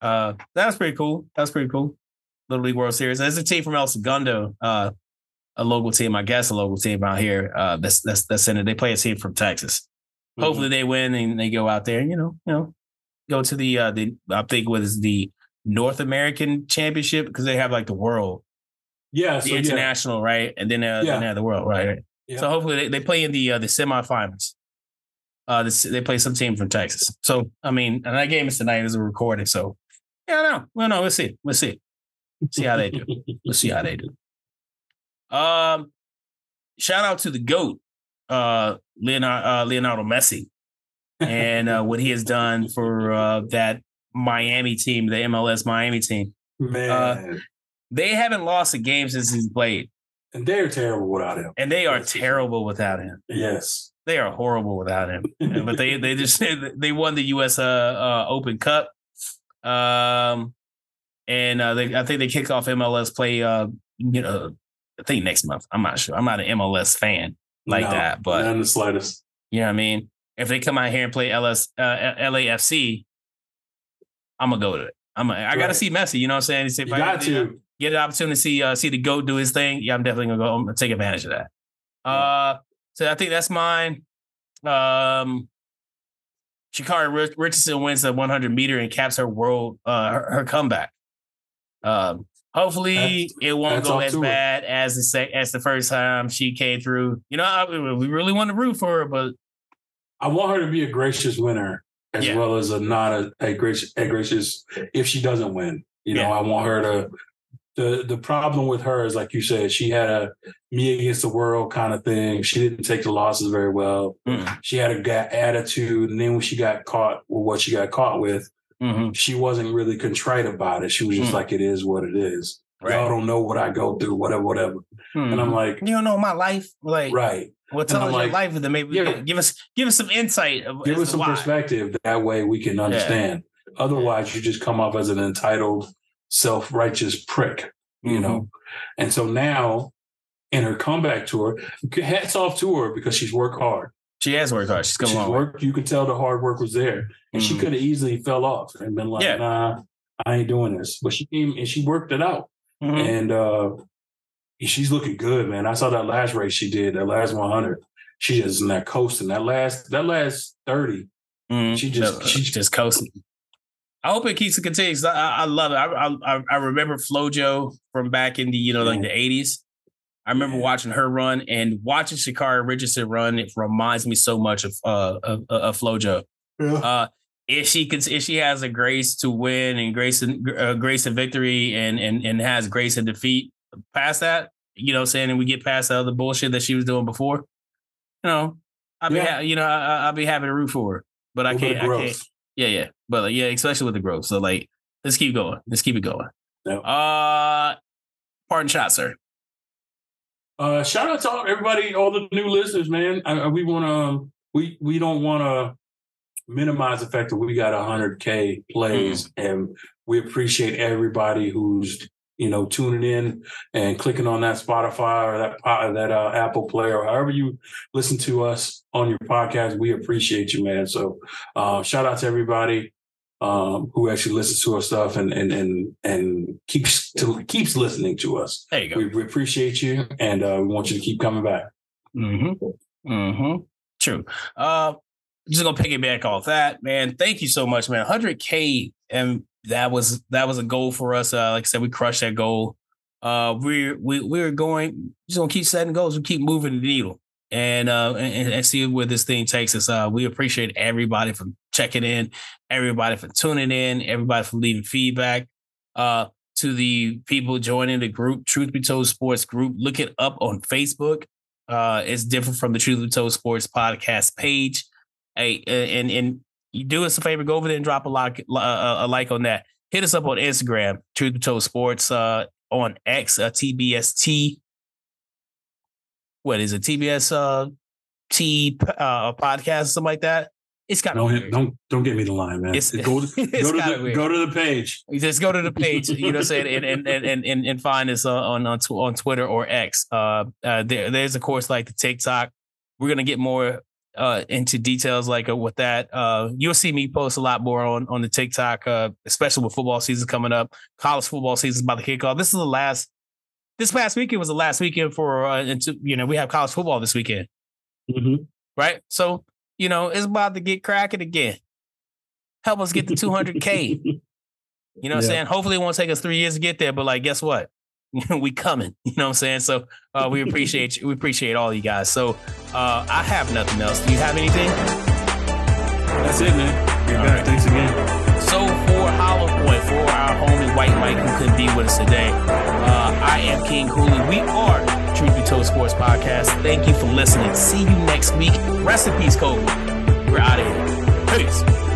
S1: Uh that was pretty cool. That was pretty cool. Little league world series. There's a team from el segundo uh a local team i guess a local team out here uh that's that's that's in it. They play a team from texas. Mm-hmm. hopefully they win and they go out there and you know you know go to the uh the i think was the North American Championship because they have like the world.
S2: Yeah,
S1: the so, international, yeah. right? And then, uh, yeah. then they have the world, right? Yeah. So hopefully they, they play in the uh, the semifinals. Uh, this, they play some team from Texas. So I mean, and that game is tonight as a recording. So yeah, no, well, no, we'll see, we'll see, see how they do. let's see how they do. Um, shout out to the goat, uh, Leonardo, uh, Leonardo Messi, and uh, what he has done for uh, that Miami team, the MLS Miami team.
S2: Man, uh,
S1: they haven't lost a game since he's played,
S2: and they're terrible without him.
S1: And they are terrible without him.
S2: Yes,
S1: they are horrible without him. but they they just they won the U.S. Uh, uh, Open Cup, um, and uh, they I think they kick off MLS play. Uh, you know, I think next month. I'm not sure. I'm not an MLS fan like no, that, but
S2: not in the slightest.
S1: You know what I mean? If they come out here and play LS uh, LAFC, I'm gonna go to it. I'm a, I gotta see Messi. You know what I'm saying? If
S2: you got I, to
S1: get an opportunity to see uh, see the goat do his thing. Yeah, I'm definitely gonna go I'm take advantage of that. Uh, so I think that's mine. Um, Richardson wins the 100 meter and caps her world uh her, her comeback. Um, hopefully that's, it won't go as bad as the sec- as the first time she came through. You know, I, we really want to root for her, but
S2: I want her to be a gracious winner as yeah. well as a not a, a, gracious, a gracious if she doesn't win. You know, yeah. I want her to. The the problem with her is like you said, she had a me against the world kind of thing. She didn't take the losses very well. Mm-hmm. She had a attitude, and then when she got caught with what she got caught with, mm-hmm. she wasn't really contrite about it. She was just mm-hmm. like, "It is what it is." Right. Y'all don't know what I go through, whatever, whatever. And I'm mm-hmm. like,
S1: you don't know my life, like
S2: right.
S1: Well, tell us like, your life, then maybe yeah, give us give us some insight.
S2: give us some why. perspective. That way we can understand. Yeah. Otherwise, you just come off as an entitled, self righteous prick. You mm-hmm. know. And so now, in her comeback tour, hats off to her because she's worked hard.
S1: She has worked hard. She's come on.
S2: Worked. You could tell the hard work was there, and mm-hmm. she could have easily fell off and been like, yeah. "Nah, I ain't doing this." But she came and she worked it out, mm-hmm. and uh, she's looking good, man. I saw that last race she did, that last 100. She just in that coasting. That last, that last 30, mm-hmm. she just, she's
S1: just coasting. I hope it keeps it continuing. I, I, love it. I, I, I remember FloJo from back in the you know like the eighties. I remember yeah. watching her run and watching Sha'Carri Richardson run. It reminds me so much of uh of, of FloJo. Yeah. Uh, if she could, if she has a grace to win and grace and uh, grace and victory and and and has grace and defeat, past that, you know, saying, and we get past the other bullshit that she was doing before, you know, I'll be yeah. ha- you know I, will be happy to root for her, but I can't. I can't. Yeah, yeah, but like, yeah, especially with the growth. So like, let's keep going. Let's keep it going. Yep. Uh, pardon shot, sir.
S2: Uh, shout out to everybody, all the new listeners, man. I, we want to, we we don't want to minimize the fact that we got 100k plays, mm. and we appreciate everybody who's you know, tuning in and clicking on that Spotify or that that uh, Apple Play or however you listen to us on your podcast. We appreciate you, man. So, uh, shout out to everybody um, who actually listens to our stuff and and and and keeps to, keeps listening to us.
S1: There you go.
S2: We, we appreciate you, and uh, we want you to keep coming back.
S1: Mm-hmm. Mm-hmm. True. Uh, just gonna piggyback off that, man. Thank you so much, man. 100k and that was that was a goal for us. Uh, like I said, we crushed that goal. Uh, we we we're going just gonna keep setting goals. We keep moving the needle and uh and, and see where this thing takes us. Uh, we appreciate everybody for checking in, everybody for tuning in, everybody for leaving feedback. Uh, to the people joining the group, Truth Be Told Sports group, look it up on Facebook. Uh, it's different from the Truth Be Told Sports podcast page. Hey, and and you do us a favor, go over there and drop a like, a like on that. Hit us up on Instagram, Truth Be Told Sports, uh, on X, uh, TBST. What is it? TBS uh, T uh, podcast, something like that. It's kind
S2: of don't, don't don't get me the line, man. It's, go to, it's go, to the, go to the page.
S1: just go to the page, you know, saying and and and and and find us on on on Twitter or X. Uh, uh, there, there's of course like the TikTok. We're gonna get more uh, into details like uh, with that. Uh, you'll see me post a lot more on on the TikTok, uh, especially with football season coming up. College football season is about to kick off. This is the last. This past weekend was the last weekend for uh, into you know we have college football this weekend, mm-hmm. right? So you know it's about to get cracking again. Help us get to 200k. you know what yeah. I'm saying? Hopefully it won't take us three years to get there, but like, guess what? we coming. You know what I'm saying? So uh, we appreciate you. We appreciate all you guys. So uh, I have nothing else. Do you have anything?
S3: That's it, man. You're right. Thanks again.
S1: So for Hollowpoint, for our homie White Mike who couldn't be with us today, uh, I am King Hulie. We are Truth Be Told Sports Podcast. Thank you for listening. See you next week. Rest in peace, Kobe. We're out of here. Peace.